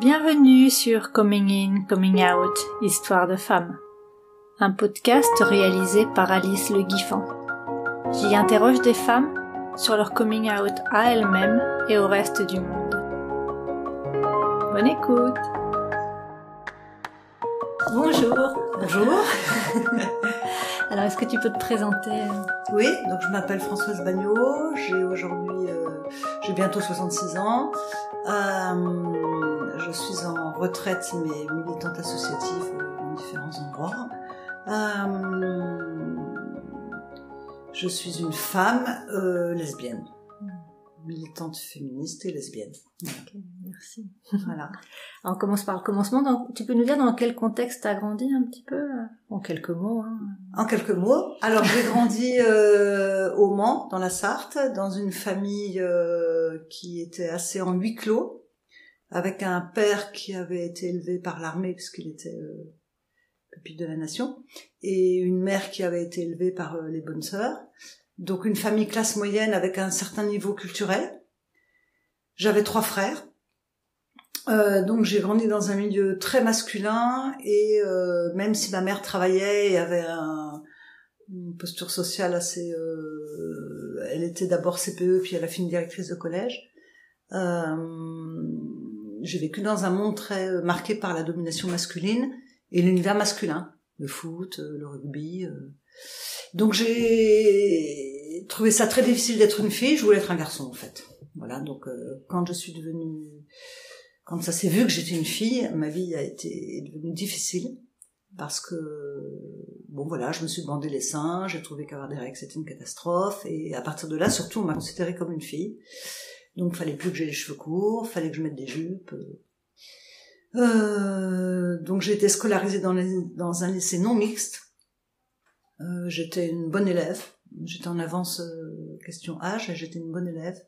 Bienvenue sur Coming In, Coming Out, Histoire de femmes. Un podcast réalisé par Alice Le Guiffant. J'y interroge des femmes sur leur coming out à elles-mêmes et au reste du monde. Bonne écoute Bonjour Bonjour Alors est-ce que tu peux te présenter? Oui, donc je m'appelle Françoise Bagnot, j'ai aujourd'hui, euh, j'ai bientôt 66 ans. Euh, je suis en retraite mais militante associative dans différents endroits. Euh, je suis une femme euh, lesbienne, militante féministe et lesbienne. Ok, merci. Voilà. Alors on commence par le commencement. Donc, tu peux nous dire dans quel contexte tu as grandi un petit peu En quelques mots. Hein? En quelques mots, alors j'ai grandi euh, au Mans, dans la Sarthe, dans une famille euh, qui était assez en huis clos, avec un père qui avait été élevé par l'armée puisqu'il était euh, pupille de la nation, et une mère qui avait été élevée par euh, les bonnes sœurs. Donc une famille classe moyenne avec un certain niveau culturel. J'avais trois frères. Euh, donc j'ai grandi dans un milieu très masculin et euh, même si ma mère travaillait et avait un, une posture sociale assez, euh, elle était d'abord CPE puis elle a fini directrice de collège. Euh, j'ai vécu dans un monde très marqué par la domination masculine et l'univers masculin, le foot, euh, le rugby. euh. Donc j'ai trouvé ça très difficile d'être une fille. Je voulais être un garçon en fait. Voilà. Donc euh, quand je suis devenue, quand ça s'est vu que j'étais une fille, ma vie a été devenue difficile parce que bon voilà, je me suis bandé les seins, j'ai trouvé qu'avoir des règles c'était une catastrophe et à partir de là surtout on m'a considérée comme une fille. Donc fallait plus que j'ai les cheveux courts, fallait que je mette des jupes. Euh, donc j'ai été scolarisée dans, dans un lycée non mixte. Euh, j'étais une bonne élève. J'étais en avance euh, question âge et j'étais une bonne élève.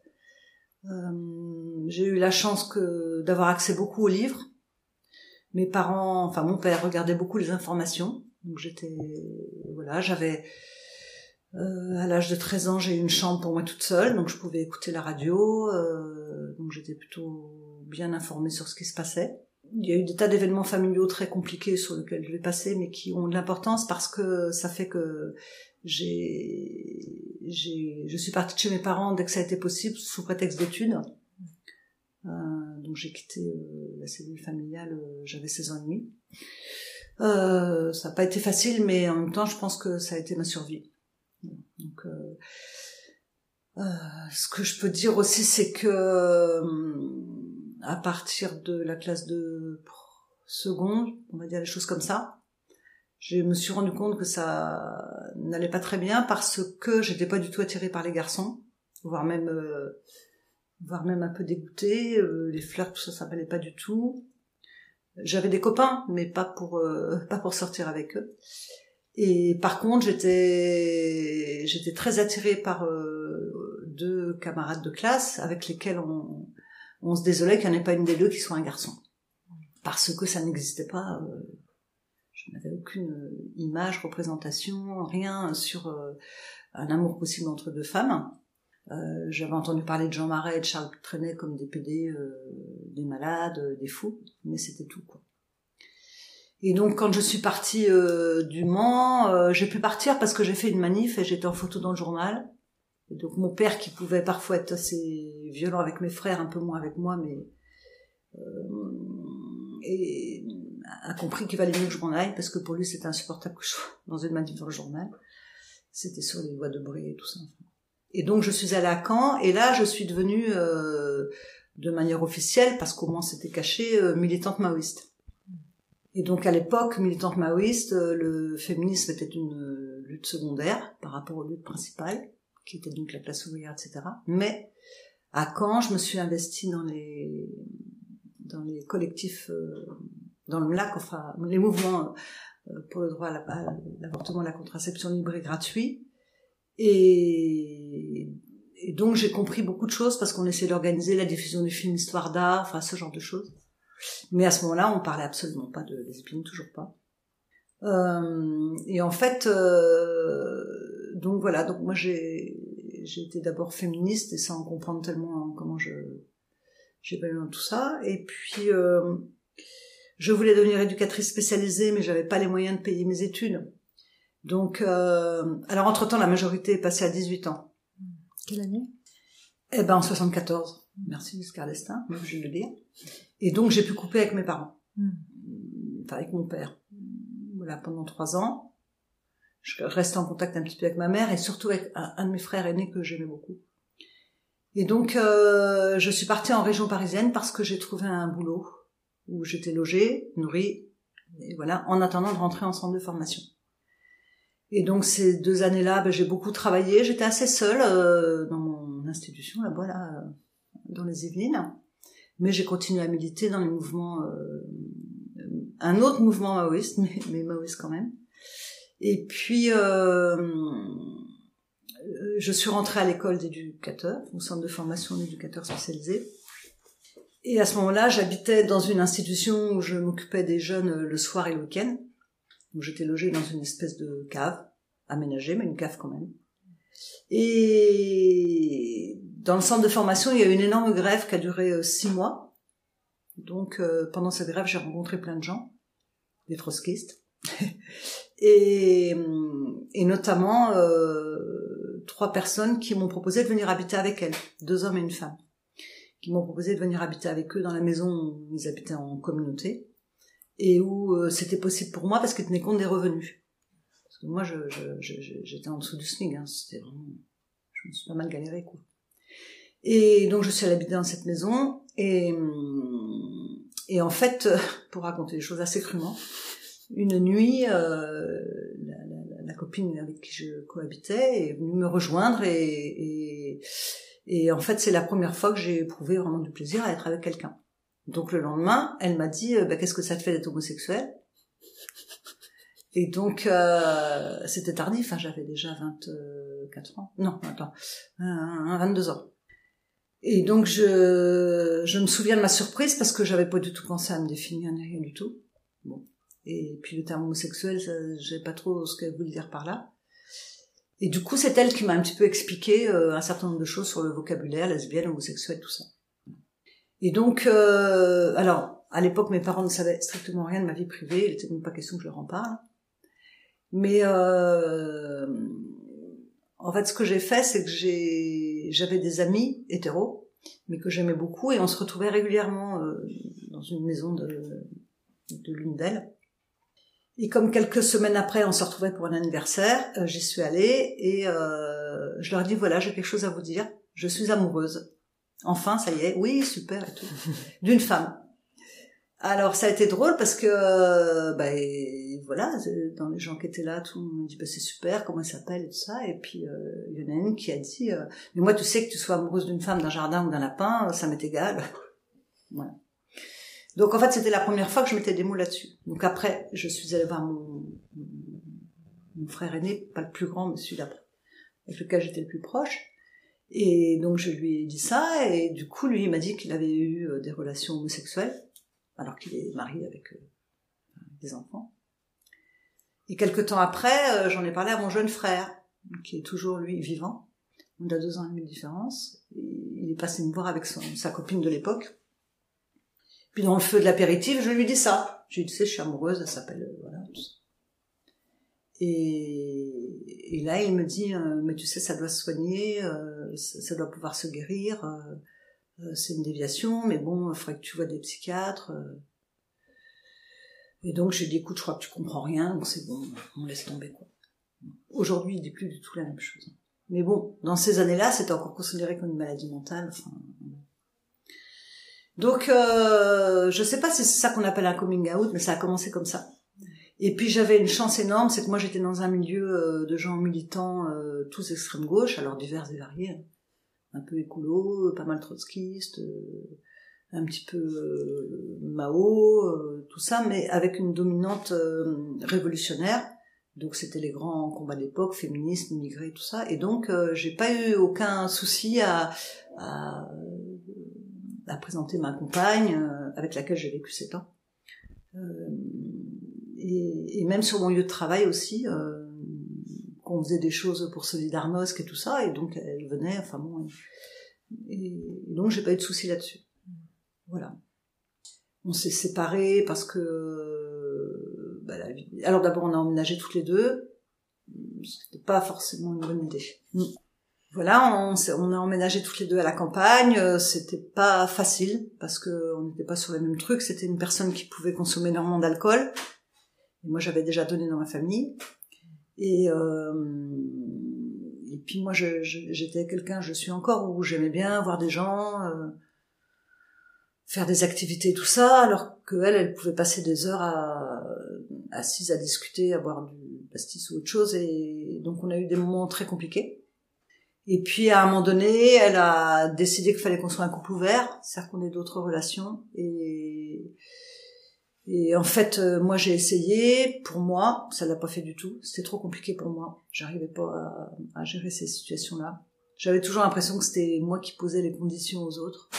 Euh, j'ai eu la chance que d'avoir accès beaucoup aux livres. Mes parents, enfin mon père regardait beaucoup les informations. Donc j'étais voilà, j'avais euh, à l'âge de 13 ans, j'ai eu une chambre pour moi toute seule, donc je pouvais écouter la radio. euh, donc j'étais plutôt bien informée sur ce qui se passait. Il y a eu des tas d'événements familiaux très compliqués sur lesquels je vais passer, mais qui ont de l'importance parce que ça fait que j'ai, j'ai, je suis partie de chez mes parents dès que ça a été possible, sous prétexte d'études. Euh, donc j'ai quitté euh, la cellule familiale, euh, j'avais 16 ans et demi. Euh, ça n'a pas été facile, mais en même temps, je pense que ça a été ma survie. Donc, euh, euh, ce que je peux dire aussi, c'est que euh, à partir de la classe de seconde, on va dire les choses comme ça, je me suis rendu compte que ça n'allait pas très bien parce que j'étais pas du tout attirée par les garçons, voire même, voire même un peu dégoûtée. Les fleurs, tout ça, ça m'allait pas du tout. J'avais des copains, mais pas pour pas pour sortir avec eux. Et par contre, j'étais j'étais très attirée par euh, deux camarades de classe avec lesquels on, on se désolait qu'il n'y en ait pas une des deux qui soit un garçon. Parce que ça n'existait pas. euh, je n'avais aucune euh, image, représentation, rien sur euh, un amour possible entre deux femmes. J'avais entendu parler de Jean Marais et de Charles Trenet comme des PD, des malades, des fous, mais c'était tout quoi. Et donc quand je suis partie euh, du Mans, euh, j'ai pu partir parce que j'ai fait une manif et j'étais en photo dans le journal. Et donc mon père qui pouvait parfois être assez violent avec mes frères, un peu moins avec moi, mais euh, et a compris qu'il valait mieux que je m'en aille parce que pour lui c'était insupportable que je sois dans une manif dans le journal. C'était sur les voies de bruit et tout ça. Et donc je suis allée à Caen et là je suis devenue euh, de manière officielle parce qu'au moins c'était caché euh, militante maoïste. Et donc à l'époque, militante maoïste, euh, le féminisme était une euh, lutte secondaire par rapport aux luttes principales, qui était donc la classe ouvrière, etc. Mais à Caen, je me suis investie dans les dans les collectifs, euh, dans le MLAC, enfin les mouvements pour le droit à la- à l'avortement, la contraception libre et gratuit. Et, et donc j'ai compris beaucoup de choses parce qu'on essayait d'organiser la diffusion des films histoire d'art, enfin ce genre de choses. Mais à ce moment-là, on parlait absolument pas de lesbienne, toujours pas. Euh, et en fait, euh, donc voilà, donc moi j'ai j'ai été d'abord féministe et sans comprendre tellement comment je j'ai pas eu tout ça. Et puis, euh, je voulais devenir éducatrice spécialisée, mais j'avais pas les moyens de payer mes études. Donc, alors entre-temps, la majorité est passée à 18 ans. Quelle année? Eh ben, en 74. Merci, Giscard d'Estaing, je vais le dire. Et donc, j'ai pu couper avec mes parents. Hmm. Enfin, avec mon père. Voilà, pendant trois ans. Je restais en contact un petit peu avec ma mère et surtout avec un, de mes frères aînés que j'aimais beaucoup. Et donc, euh, je suis partie en région parisienne parce que j'ai trouvé un boulot où j'étais logée, nourrie, et voilà, en attendant de rentrer en centre de formation. Et donc ces deux années-là, ben, j'ai beaucoup travaillé. J'étais assez seule euh, dans mon institution là-bas, là, dans les Yvelines. Mais j'ai continué à militer dans les mouvements, euh, un autre mouvement maoïste, mais, mais maoïste quand même. Et puis, euh, je suis rentrée à l'école d'éducateurs, au centre de formation d'éducateurs spécialisés. Et à ce moment-là, j'habitais dans une institution où je m'occupais des jeunes le soir et le week-end. Donc j'étais logée dans une espèce de cave, aménagée, mais une cave quand même. Et dans le centre de formation, il y a eu une énorme grève qui a duré euh, six mois. Donc euh, pendant cette grève, j'ai rencontré plein de gens, des trotskistes. et, et notamment euh, trois personnes qui m'ont proposé de venir habiter avec elles, deux hommes et une femme, qui m'ont proposé de venir habiter avec eux dans la maison où ils habitaient en communauté et où euh, c'était possible pour moi parce qu'ils tenaient compte des revenus. Parce que moi, j'étais je, je, en dessous du SMIC, hein, c'était vraiment, je me suis pas mal galéré quoi. Et donc je suis allée habiter dans cette maison et et en fait, pour raconter des choses assez crûment, une nuit, euh, la, la, la, copine avec qui je cohabitais est venue me rejoindre et, et, et en fait c'est la première fois que j'ai éprouvé vraiment du plaisir à être avec quelqu'un. Donc le lendemain, elle m'a dit euh, bah, qu'est-ce que ça te fait d'être homosexuel? Et donc euh, c'était tardif, hein, j'avais déjà 24 ans. Non, attends, 22 ans. Et donc je, je me souviens de ma surprise parce que j'avais pas du tout pensé à me définir ni rien du tout. Bon. Et puis le terme homosexuel, je pas trop ce qu'elle voulait dire par là. Et du coup, c'est elle qui m'a un petit peu expliqué euh, un certain nombre de choses sur le vocabulaire lesbienne, homosexuel, tout ça. Et donc, euh, alors, à l'époque, mes parents ne savaient strictement rien de ma vie privée, il n'était même pas question que je leur en parle. Mais euh, en fait, ce que j'ai fait, c'est que j'ai, j'avais des amis hétéros, mais que j'aimais beaucoup, et on se retrouvait régulièrement euh, dans une maison de, de l'une d'elles. Et comme quelques semaines après, on se retrouvait pour un anniversaire, euh, j'y suis allée et euh, je leur ai dit voilà, j'ai quelque chose à vous dire. Je suis amoureuse. Enfin, ça y est, oui, super et tout, d'une femme. Alors ça a été drôle parce que euh, bah, voilà, dans les gens qui étaient là, tout le monde dit bah, c'est super, comment elle s'appelle tout ça. Et puis euh, y en a une qui a dit euh, mais moi tu sais que tu sois amoureuse d'une femme, d'un jardin ou d'un lapin, ça m'est égal. voilà. Donc en fait c'était la première fois que je mettais des mots là-dessus. Donc après je suis allée voir mon, mon frère aîné, pas le plus grand mais celui d'après, avec lequel j'étais le plus proche. Et donc je lui ai dit ça, et du coup lui il m'a dit qu'il avait eu euh, des relations homosexuelles, alors qu'il est marié avec euh, des enfants. Et quelque temps après, euh, j'en ai parlé à mon jeune frère, qui est toujours lui vivant. On a deux ans et demi de différence. il est passé me voir avec sa copine de l'époque. Puis dans le feu de l'apéritif, je lui dis ça. Je lui dis, tu sais, je suis amoureuse, elle s'appelle, voilà, tout ça. Et, et, là, il me dit, euh, mais tu sais, ça doit se soigner, euh, ça, doit pouvoir se guérir. Euh, c'est une déviation, mais bon, il faudrait que tu vois des psychiatres. Et donc, j'ai dit, écoute, je crois que tu comprends rien, donc c'est bon, on laisse tomber, quoi. Aujourd'hui, il dit plus du tout la même chose. Mais bon, dans ces années-là, c'était encore considéré comme une maladie mentale. Donc, euh, je sais pas si c'est ça qu'on appelle un coming out, mais ça a commencé comme ça. Et puis j'avais une chance énorme, c'est que moi j'étais dans un milieu euh, de gens militants, euh, tous extrême gauche, alors divers et variés, hein. Un peu écolo, pas mal trotskistes, euh, un petit peu Mao, tout ça, mais avec une dominante révolutionnaire. Donc c'était les grands combats de l'époque, féminisme, immigrés, tout ça. Et donc j'ai pas eu aucun souci à, à, à présenter ma compagne avec laquelle j'ai vécu sept ans. Euh, et, et, même sur mon lieu de travail aussi, euh, qu'on faisait des choses pour Solidarnosc et tout ça, et donc elle venait, enfin bon, et, et donc j'ai pas eu de soucis là-dessus. voilà. On s'est séparés parce que bah, alors d'abord on a emménagé toutes les deux. C'était pas forcément une bonne idée. Mm. Voilà, on, on a emménagé toutes les deux à la campagne. C'était pas facile parce que on n'était pas sur les mêmes trucs. C'était une personne qui pouvait consommer énormément d'alcool. Et moi, j'avais déjà donné dans ma famille. Et euh, et puis moi, j'étais quelqu'un, je suis encore où j'aimais bien voir des gens, euh, faire des activités, tout ça, alors qu'elle, elle pouvait passer des heures à, assise à discuter, à boire du pastis ou autre chose. Et donc on a eu des moments très compliqués. Et puis à un moment donné, elle a décidé qu'il fallait qu'on soit un couple ouvert, c'est-à-dire qu'on ait d'autres relations. Et et en fait, euh, moi j'ai essayé. Pour moi, ça l'a pas fait du tout. C'était trop compliqué pour moi. J'arrivais pas à, gérer ces situations-là. J'avais toujours l'impression que c'était moi qui posais les conditions aux autres.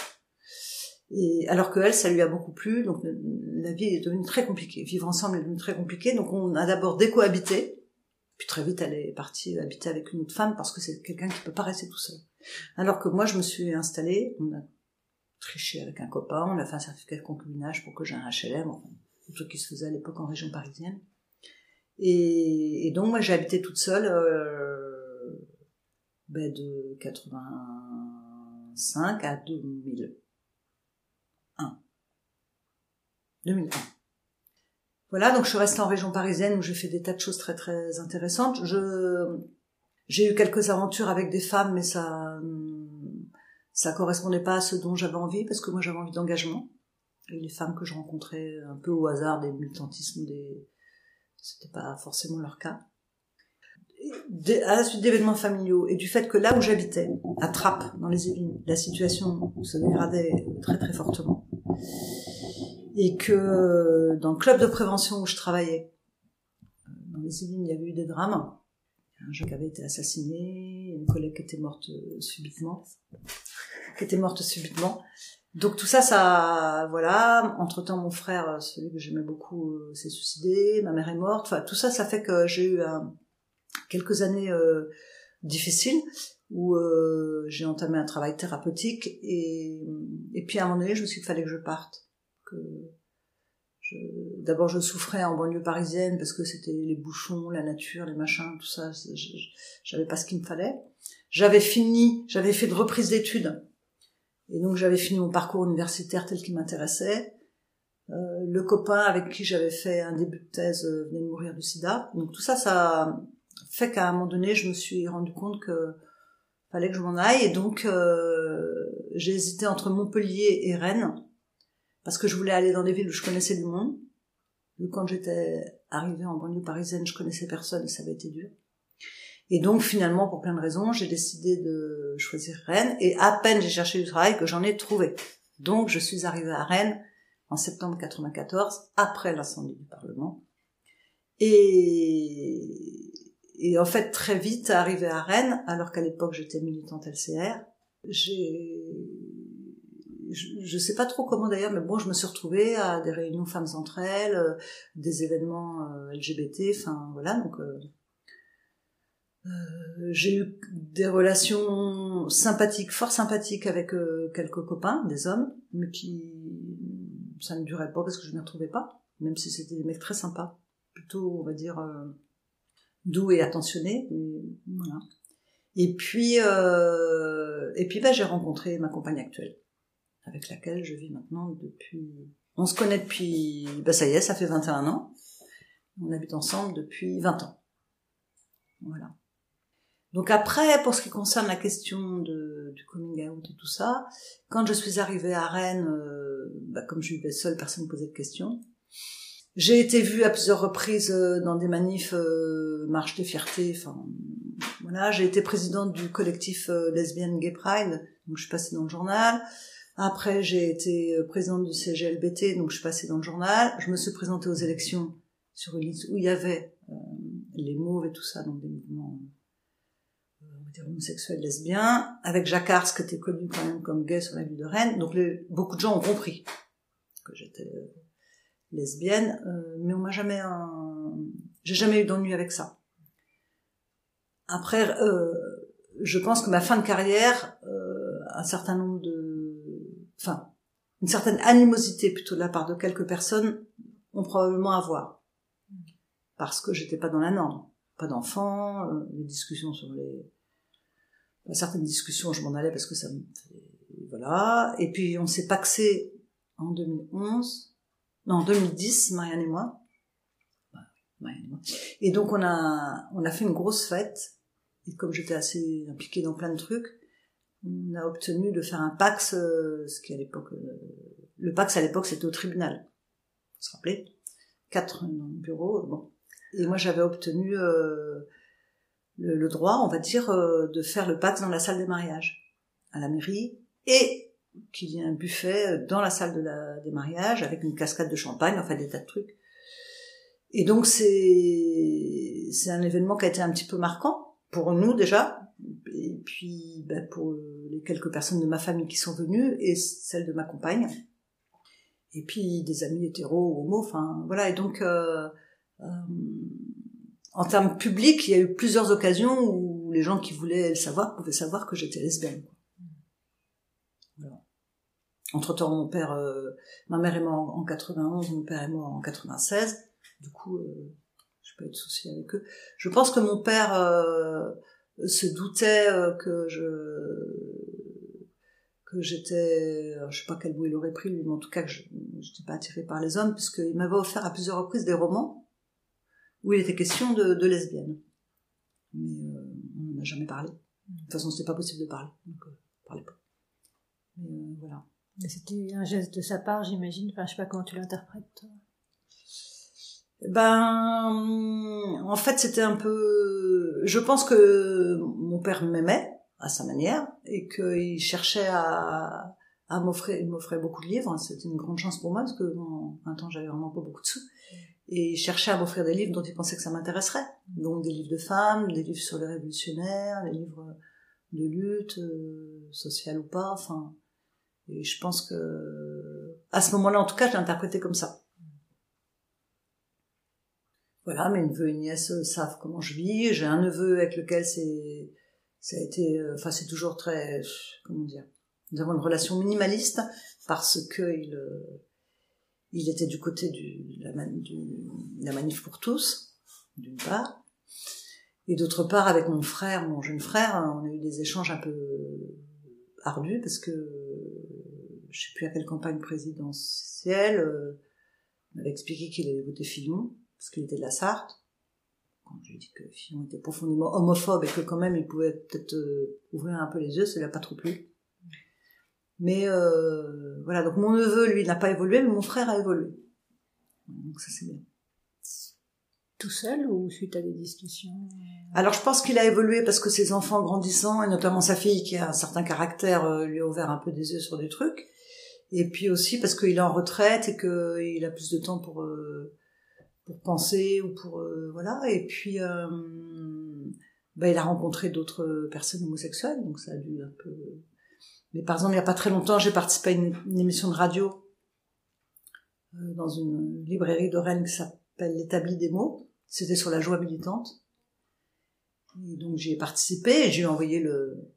Et alors que elle, ça lui a beaucoup plu. Donc la vie est devenue très compliquée. Vivre ensemble est devenu très compliqué. Donc on a d'abord décohabité. Puis très vite, elle est partie habiter avec une autre femme parce que c'est quelqu'un qui peut pas rester tout seul. Alors que moi, je me suis installée. Triché avec un copain, on a fait un certificat de concubinage pour que j'ai un HLM, enfin, tout ce qui se faisait à l'époque en région parisienne. Et, donc moi j'ai habité toute seule euh, ben de 85 à 2001. 2001. Voilà, donc je suis restée en région parisienne où j'ai fait des tas de choses très très intéressantes. Je j'ai eu quelques aventures avec des femmes, mais ça ça correspondait pas à ce dont j'avais envie parce que moi j'avais envie d'engagement. Et les femmes que je rencontrais un peu au hasard des militantismes des c'était pas forcément leur cas. À la suite d'événements familiaux et du fait que là où j'habitais à Trappes dans les Yvelines la situation se dégradait très très fortement. Et que dans le club de prévention où je travaillais dans les Yvelines il y avait eu des drames un jeune qui avait été assassiné une collègue qui était morte subitement qui était morte subitement. Donc tout ça, ça, voilà. Entre temps, mon frère, celui que j'aimais beaucoup, euh, s'est suicidé. Ma mère est morte. Enfin, tout ça, ça fait que j'ai eu euh, quelques années euh, difficiles où j'ai entamé un travail thérapeutique et, et puis à un moment donné, je me suis dit qu'il fallait que je parte. D'abord, je souffrais en banlieue parisienne parce que c'était les bouchons, la nature, les machins, tout ça. J'avais pas ce qu'il me fallait. J'avais fini, j'avais fait de reprise d'études et donc j'avais fini mon parcours universitaire tel qu'il m'intéressait. Euh, le copain avec qui j'avais fait un début de thèse euh, venait de mourir du sida. Donc tout ça, ça fait qu'à un moment donné, je me suis rendu compte que fallait que je m'en aille. Et donc euh, j'ai hésité entre Montpellier et Rennes parce que je voulais aller dans des villes où je connaissais du monde. quand j'étais arrivée en banlieue parisienne, je connaissais personne ça avait été dur. Et donc finalement, pour plein de raisons, j'ai décidé de choisir Rennes. Et à peine j'ai cherché du travail que j'en ai trouvé. Donc je suis arrivée à Rennes en septembre 94, après l'incendie du Parlement. Et, et en fait, très vite, arrivée à Rennes, alors qu'à l'époque j'étais militante LCR, j'ai je, ne sais pas trop comment d'ailleurs, mais bon, je me suis retrouvée à des réunions femmes entre elles, euh, des événements euh, LGBT, enfin voilà, donc euh, euh, j'ai eu des relations sympathiques, fort sympathiques avec euh, quelques copains, des hommes, mais qui ça ne durait pas parce que je ne m'y retrouvais pas, même si c'était des mecs très sympas, plutôt on va dire euh, doux et attentionnés. voilà. Et puis et puis bah, j'ai rencontré ma compagne actuelle, avec laquelle je vis maintenant depuis. On se connaît depuis, bah ça y est, ça fait 21 ans. On habite ensemble depuis 20 ans. Voilà. Donc après, pour ce qui concerne la question de, du coming out et tout ça, quand je suis arrivée à Rennes, euh, bah, comme je vivais seule, personne ne posait de questions. J'ai été vue à plusieurs reprises euh, dans des manifs euh, Marche des fiertés. Enfin, voilà, j'ai été présidente du collectif euh, lesbienne Gay Pride, donc je suis passée dans le journal. Après, j'ai été présidente du CGLBT, donc je suis passée dans le journal. Je me suis présentée aux élections sur une liste où il y avait les mauves et tout ça, donc des mouvements homosexuel lesbien, avec Jacques Ars, qui était connu quand même comme gay sur la ville de Rennes. Donc beaucoup de gens ont compris que j'étais euh, lesbienne, euh, mais on m'a jamais, j'ai jamais eu d'ennui avec ça. Après, euh, je pense que ma fin de carrière, un certain nombre de, enfin, une certaine animosité plutôt de la part de quelques personnes ont probablement à voir. Parce que j'étais pas dans la norme. Pas d'enfants, euh, les discussions sur les... certaines discussions, je m'en allais parce que ça me... Voilà. Et puis on s'est paxé en 2011. Non, en 2010, Marianne et moi. Marianne et moi. Et donc on a, on a fait une grosse fête. Et comme j'étais assez impliquée dans plein de trucs, on a obtenu de faire un Pax, euh, ce qui à l'époque, euh, le Pax à l'époque c'était au tribunal. Vous vous rappelez? Quatre dans le bureau, bon. Et moi j'avais obtenu euh, le, droit, on va dire, de faire le Pax dans la salle des mariages, à la mairie, et qu'il y ait un buffet dans la salle des mariages, avec une cascade de champagne, enfin des tas de trucs. Et donc c'est c'est un événement qui a été un petit peu marquant pour nous déjà, et puis ben, pour les quelques personnes de ma famille qui sont venues et celles de ma compagne. Et puis des amis hétéros homo enfin voilà. Et donc euh, euh, en termes publics il y a eu plusieurs occasions où les gens qui voulaient le savoir pouvaient savoir que j'étais lesbienne. Entre temps mon père euh, ma mère est morte en 91 mon père est mort en 96 du coup euh, je peux être souci avec eux. Je pense que mon père euh, se doutait euh, que je que j'étais je sais pas quel bout il aurait pris lui mais en tout cas que je n'étais pas attirée par les hommes puisqu'il m'avait offert à plusieurs reprises des romans où il était question de, de lesbienne mais euh, on n'en a jamais parlé. De toute façon c'était pas possible de parler donc euh, parlait pas. Mais euh, voilà. C'était un geste de sa part j'imagine. Enfin je sais pas comment tu l'interprètes ben, en fait, c'était un peu. Je pense que mon père m'aimait à sa manière et qu'il cherchait à, m'offrir. Il m'offrait beaucoup de livres. C'était une grande chance pour moi parce que en un temps j'avais vraiment pas beaucoup de sous. Et il cherchait à m'offrir des livres dont il pensait que ça m'intéresserait. Donc des livres de femmes, des livres sur les révolutionnaires, des livres de lutte, euh, sociale ou pas. Enfin, et je pense que à ce moment-là, en tout cas, je l'ai interprété comme ça voilà, mes neveux et nièces euh, savent comment je vis. J'ai un neveu avec lequel c'est, ça a été, euh, enfin c'est toujours très, comment dire, nous avons une relation minimaliste parce que il, euh, il était du côté du, la, la manif pour tous, d'une part, et d'autre part avec mon frère, mon jeune frère, on a eu des échanges un peu ardus parce que je sais plus à quelle campagne présidentielle, euh, m'avait expliqué qu'il allait voter Fillon parce qu'il était de la Sarthe. Quand j'ai dit que Fillon était profondément homophobe et que quand même il pouvait peut-être euh, ouvrir un peu les yeux, ça lui a pas trop plu. Mais euh, voilà, donc mon neveu, lui, n'a pas évolué, mais mon frère a évolué. Donc ça c'est bien. Tout seul ou suite à des discussions? Alors je pense qu'il a évolué parce que ses enfants grandissant, et notamment sa fille qui a un certain caractère, euh, lui a ouvert un peu des yeux sur des trucs. Et puis aussi parce qu'il est en retraite et qu'il a plus de temps pour euh, pour penser ou pour euh, voilà. Et puis euh, bah, il a rencontré d'autres personnes homosexuelles donc ça a dû un peu mais par exemple il y a pas très longtemps j'ai participé à une, émission de radio euh, dans une librairie de Rennes qui s'appelle l'établi des mots. C'était sur la joie militante. Et donc j'y ai participé et j'ai envoyé le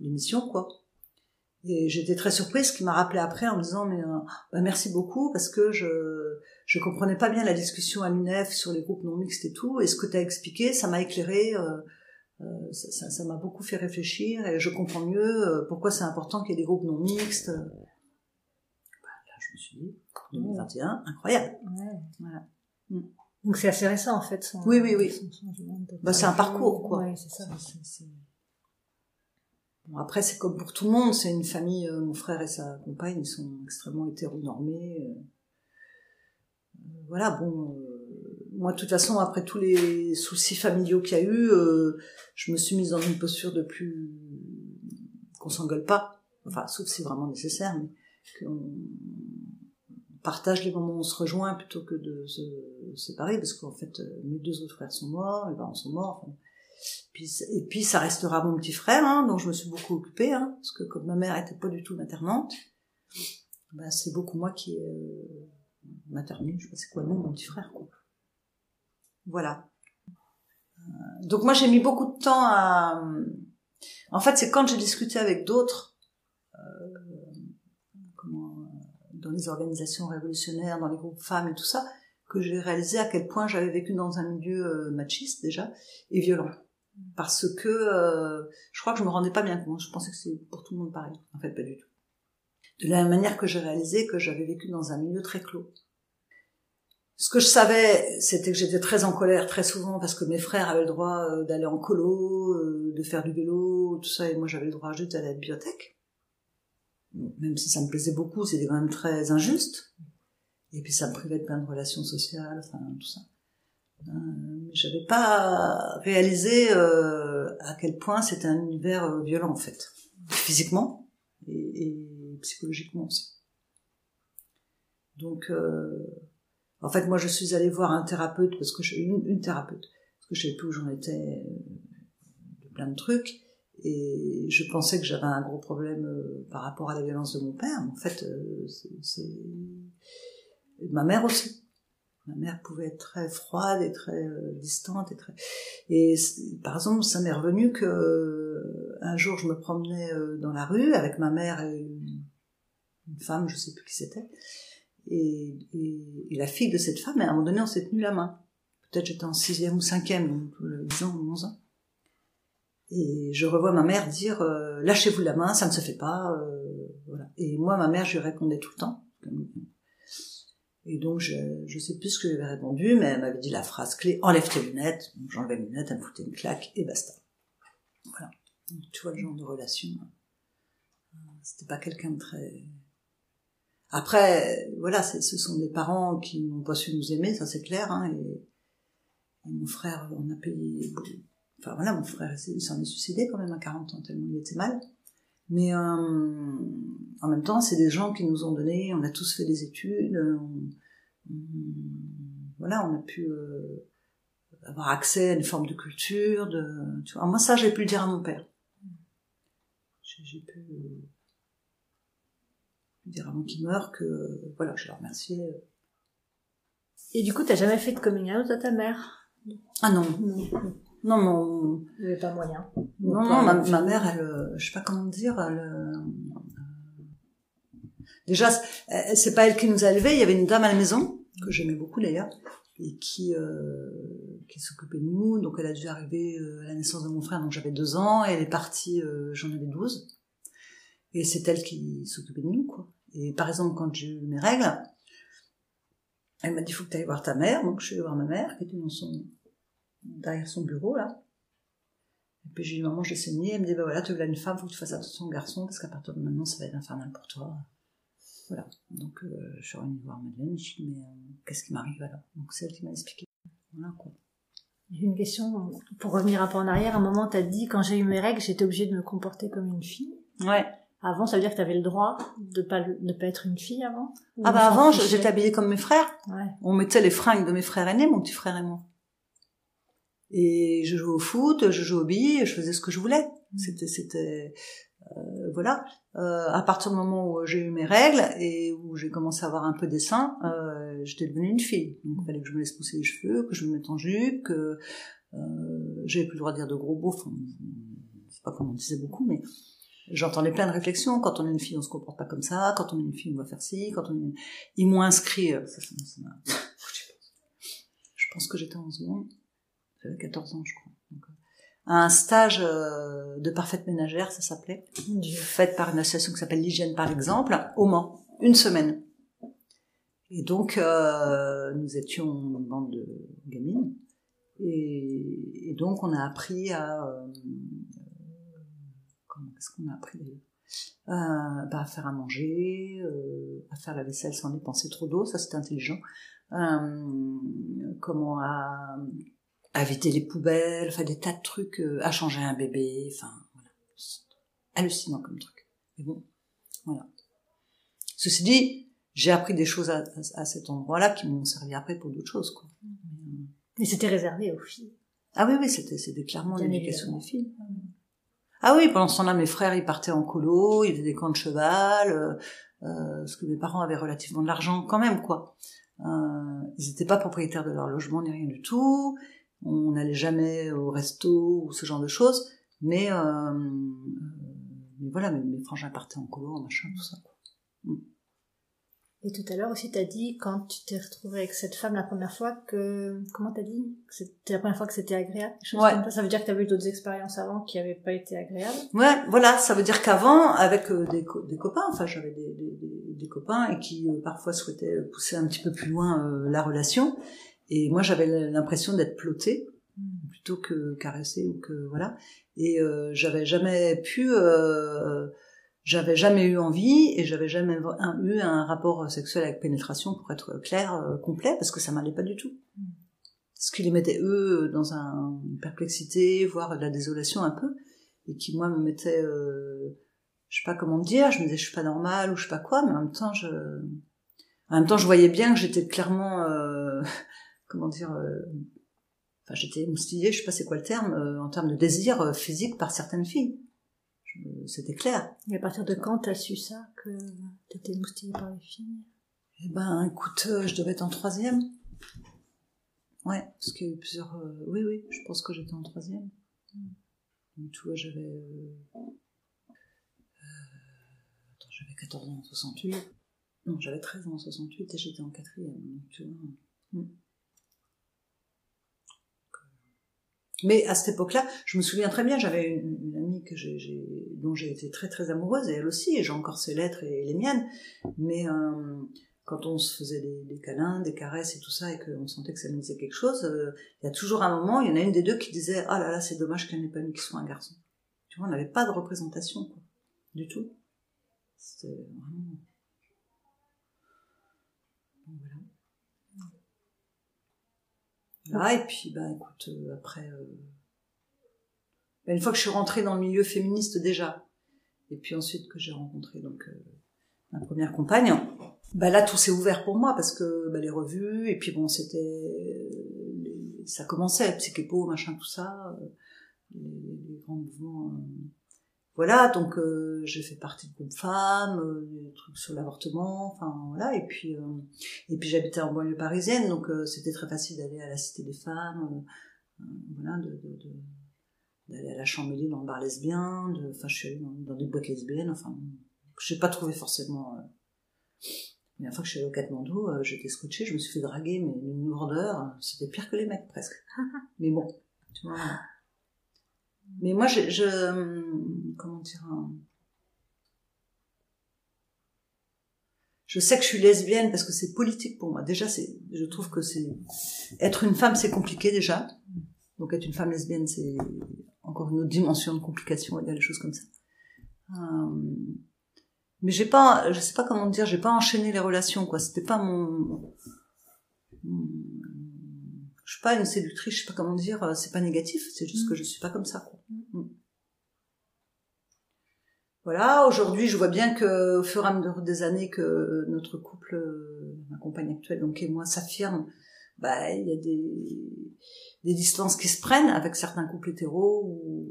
l'émission quoi. Et j'étais très surprise qu'il m'a rappelé après en me disant mais euh, bah, merci beaucoup parce que je je comprenais pas bien la discussion à l'UNEF sur les groupes non mixtes et tout et ce que tu as expliqué ça m'a éclairé euh, euh, ça m'a ça, m'a beaucoup fait réfléchir et je comprends mieux euh, pourquoi c'est important qu'il y ait des groupes non mixtes. Bah, là je me suis dit 2021 incroyable. Ouais. Voilà. Mm. Donc c'est assez récent en fait. Son, oui oui oui. Bah, c'est un parcours quoi. Ouais, c'est ça. Bon, après, c'est comme pour tout le monde, c'est une famille, euh, mon frère et sa compagne, ils sont extrêmement hétéronormés. Euh, euh voilà, bon, euh, moi, de toute façon, après tous les soucis familiaux qu'il y a eu, je me suis mise dans une posture de plus qu'on s'engueule pas, enfin, sauf si c'est vraiment nécessaire, mais qu'on partage les moments où on se rejoint plutôt que de se séparer, parce qu'en fait, mes deux autres frères sont morts, mes parents sont morts. Enfin, et puis ça restera mon petit frère, hein, dont je me suis beaucoup occupée, hein, parce que comme ma mère était pas du tout maternante, ben c'est beaucoup moi qui euh, maternée, je sais pas c'est quoi mon petit frère. Quoi. Voilà. Euh, donc moi j'ai mis beaucoup de temps à. En fait c'est quand j'ai discuté avec d'autres, euh, dans les organisations révolutionnaires, dans les groupes femmes et tout ça, que j'ai réalisé à quel point j'avais vécu dans un milieu euh, machiste déjà et violent. Parce que euh, je crois que je me rendais pas bien compte. Je pensais que c'était pour tout le monde pareil. En fait, pas du tout. De la manière que j'ai réalisé que j'avais vécu dans un milieu très clos. Ce que je savais, c'était que j'étais très en colère très souvent parce que mes frères avaient le droit euh, d'aller en colo, de faire du vélo, tout ça, et moi j'avais le droit juste d'aller à la bibliothèque. Même si ça me plaisait beaucoup, c'était quand même très injuste. Et puis ça me privait de plein de relations sociales, enfin tout ça. Euh, J'avais pas réalisé euh, à quel point c'était un univers euh, violent en fait, physiquement et, et psychologiquement aussi. Donc, euh, en fait, moi, je suis allée voir un thérapeute parce que je, une, une thérapeute parce que je savais plus où j'en étais de plein de trucs et je pensais que j'avais un gros problème euh, par rapport à la violence de mon père. En fait, euh, c'est ma mère aussi. Ma mère pouvait être très froide et très euh, distante et très. Et par exemple, ça m'est revenu que euh, un jour, je me promenais euh, dans la rue avec ma mère et femme, je sais plus qui c'était, et, la fille de cette femme. À un moment donné, on s'est tenu la main. Peut-être j'étais en sixième ou cinquième, donc 10 ans ou 11 ans. Et je revois ma mère dire lâchez-vous la main, ça ne se fait pas. voilà. Et moi, ma mère, je lui répondais tout le temps. Et donc, je, je sais plus ce que j'avais répondu, mais elle m'avait dit la phrase clé, enlève tes lunettes. J'enlevais mes lunettes, elle me foutait une claque, et basta. Voilà. Donc, tu vois le genre de relation. C'était pas quelqu'un de très... Après, voilà, ce sont des parents qui n'ont pas su nous aimer, ça c'est clair, hein, et, mon frère, on a payé... Enfin voilà, mon frère, il s'en est suicidé quand même à 40 ans, tellement il était mal. Mais euh, en même temps, c'est des gens qui nous ont donné, on a tous fait des études, on, on, voilà, on a pu euh, avoir accès à une forme de culture. De, tu vois. moi, ça, j'ai pu le dire à mon père. J'ai pu euh, dire avant qu'il meure que, voilà, je le remerciais. Et du coup, t'as jamais fait de coming out à ta mère? Ah non. non. Non, mon... Il n'y avait pas moyen. Non, non, ma, ma, mère, elle, je sais pas comment dire, elle... Déjà, c'est pas elle qui nous a élevés. Il y avait une dame à la maison que j'aimais beaucoup d'ailleurs et qui euh, qui s'occupait de nous. Donc, elle a dû arriver euh, à la naissance de mon frère, donc j'avais deux ans. Et elle est partie, euh, j'en avais douze. Et c'est elle qui s'occupait de nous, quoi. Et par exemple, quand j'ai eu mes règles, elle m'a dit faut que tu ailles voir ta mère. Donc, je suis allée voir ma mère qui était dans son derrière son bureau là. Et puis j'ai dit maman j'ai saigné, elle me dit bah voilà tu veux une femme, faut que tu fasses attention au garçon parce qu'à partir de maintenant ça va être infernal pour toi. Voilà. Donc euh, je suis revenue voir Madeleine, je dis mais euh, qu'est-ce qui m'arrive alors? Donc c'est elle qui m'a expliqué. Voilà quoi. J'ai une question pour revenir un peu en arrière. À un moment t'as dit quand j'ai eu mes règles j'étais obligée de me comporter comme une fille. Ouais. Avant, ça veut dire que tu avais le droit de pas de pas être une fille avant? Ah bah avant, j'étais habillée comme mes frères. Ouais. On mettait les fringues de mes frères aînés, mon petit frère et moi. Et je jouais au foot, je jouais au billes, je faisais ce que je voulais. C'était, c'était, euh, voilà. Euh, à partir du moment où j'ai eu mes règles et où j'ai commencé à avoir un peu des seins, euh, j'étais devenue une fille. Donc il fallait que je me laisse pousser les cheveux, que je me mette en jupe, que euh, j'avais plus le droit de dire de gros mots. Enfin, je sais pas comment on disait beaucoup, mais j'entendais plein de réflexions. Quand on est une fille, on se comporte pas comme ça. Quand on est une fille, on va faire ci. Quand on est... Ils m'ont inscrit. Ça, ça, ça je pense que j'étais en seconde. J'avais 14 ans, je crois. Donc, euh, un stage euh, de parfaite ménagère, ça s'appelait, fait par une association qui s'appelle l'hygiène par exemple, au Mans, une semaine. Et donc euh, nous étions une bande de gamines, et, et donc on a appris à euh, comment est-ce qu'on a appris euh, bah, à faire à manger, euh, à faire la vaisselle sans dépenser trop d'eau, ça c'était intelligent. comment à à vider les poubelles, enfin des tas de trucs, euh, à changer un bébé, enfin voilà, hallucinant comme truc. Mais bon, voilà. Ceci dit, j'ai appris des choses à, à, à cet endroit-là qui m'ont servi après pour d'autres choses, quoi. Mais c'était réservé aux filles. Ah oui, oui, c'était, c'était clairement l'éducation des filles. Ah oui, pendant ce temps-là, mes frères, ils partaient en colo, ils faisaient des camps de cheval, euh, euh, parce que mes parents avaient relativement de l'argent quand même, quoi. Euh, ils n'étaient pas propriétaires de leur logement ni rien du tout on n'allait jamais au resto ou ce genre de choses, mais, euh, mais voilà, mes, frangins partaient en colo, machin, tout ça. Quoi. Et tout à l'heure aussi, tu as dit, quand tu t'es retrouvée avec cette femme la première fois, que... Comment t'as dit? C'était la première fois que c'était agréable? Ouais. Ça veut dire que tu avais eu d'autres expériences avant qui n'avaient pas été agréables? Ouais, voilà. Ça veut dire qu'avant, avec euh, des, des, copains, enfin j'avais des, des, des, copains et qui euh, parfois souhaitaient pousser un petit peu plus loin euh, la relation. Et moi, j'avais l'impression d'être plottée hmm. plutôt que caressée ou que... Voilà. Et j'avais jamais pu j'avais jamais eu envie et j'avais jamais eu un rapport sexuel avec pénétration pour être clair, euh, complet, parce que ça m'allait pas du tout. Ce qui les mettait eux dans un, une perplexité, voire de la désolation un peu, et qui moi me mettait, euh, je sais pas comment dire, je me disais je suis pas normale ou je sais pas quoi, mais en même temps je, en même temps je voyais bien que j'étais clairement, euh, comment dire, euh, enfin j'étais émoustillée, je sais pas c'est quoi le terme, euh, en termes de désir physique par certaines filles c'était clair. Et à partir de quand t'as su ça, que t'étais moustillée par les filles? Eh ben, écoute, euh, je devais être en troisième. Ouais, parce qu'il y a eu plusieurs... Euh, oui, oui, je pense que j'étais en troisième. Donc, tu vois, j'avais... Euh... Attends, j'avais 14 ans en 68. Non, j'avais 13 ans en 68 et j'étais en quatrième. Donc, tu vois... Hmm. Mais à cette époque-là, je me souviens très bien, j'avais une, amie que j'ai, dont j'ai été très très amoureuse, et elle aussi, et j'ai encore ses lettres et les miennes. Mais euh, quand on se faisait des, câlins, des caresses et tout ça, et qu'on sentait que ça nous disait quelque chose, euh, il y a toujours un moment, il y en a une des deux qui disait « Ah là là, c'est dommage qu'elle n'ait pas eu qu'il soit un garçon. » Tu vois, on n'avait pas de représentation, quoi, du tout. C'était vraiment... voilà. Ah, et puis, bah, écoute, euh, après, euh... Une fois que je suis rentrée dans le milieu féministe déjà, et puis ensuite que j'ai rencontré donc euh, ma première compagne, bah là tout s'est ouvert pour moi parce que bah, les revues, et puis bon, c'était, euh, ça commençait, psychépo, machin, tout ça, les, les grands mouvements voilà, donc euh, j'ai fait partie de groupe femmes, euh, des trucs sur l'avortement, enfin voilà, et puis euh, et puis j'habitais en banlieue parisienne, donc euh, c'était très facile d'aller à la Cité des Femmes, voilà, de, de, de d'aller à la Chambéry dans le bar lesbien, de, enfin je suis allée dans, des boîtes lesbiennes, enfin je n'ai pas trouvé forcément. mais une fois que je suis allée au Katmandou, j'étais scotchée, je me suis fait draguer, mais une lourdeur, c'était pire que les mecs presque. mais bon, tu vois. Mais moi, je, je comment dire, je sais que je suis lesbienne parce que c'est politique pour moi. Déjà, c'est, je trouve que c'est être une femme, c'est compliqué déjà. Donc être une femme lesbienne, c'est encore une autre dimension de complication. Il y a des choses comme ça. Euh, mais j'ai pas, je sais pas comment dire, j'ai pas enchaîné les relations, quoi. C'était pas mon je suis pas une séductrice, je sais pas comment dire, euh, c'est pas négatif, c'est juste mm. que je suis pas comme ça. Quoi. Mm. Voilà, aujourd'hui, je vois bien que au fur et à mesure des années que notre couple, euh, ma compagne actuelle, donc et moi, s'affirme, bah il y a des des distances qui se prennent avec certains couples hétéros, ou...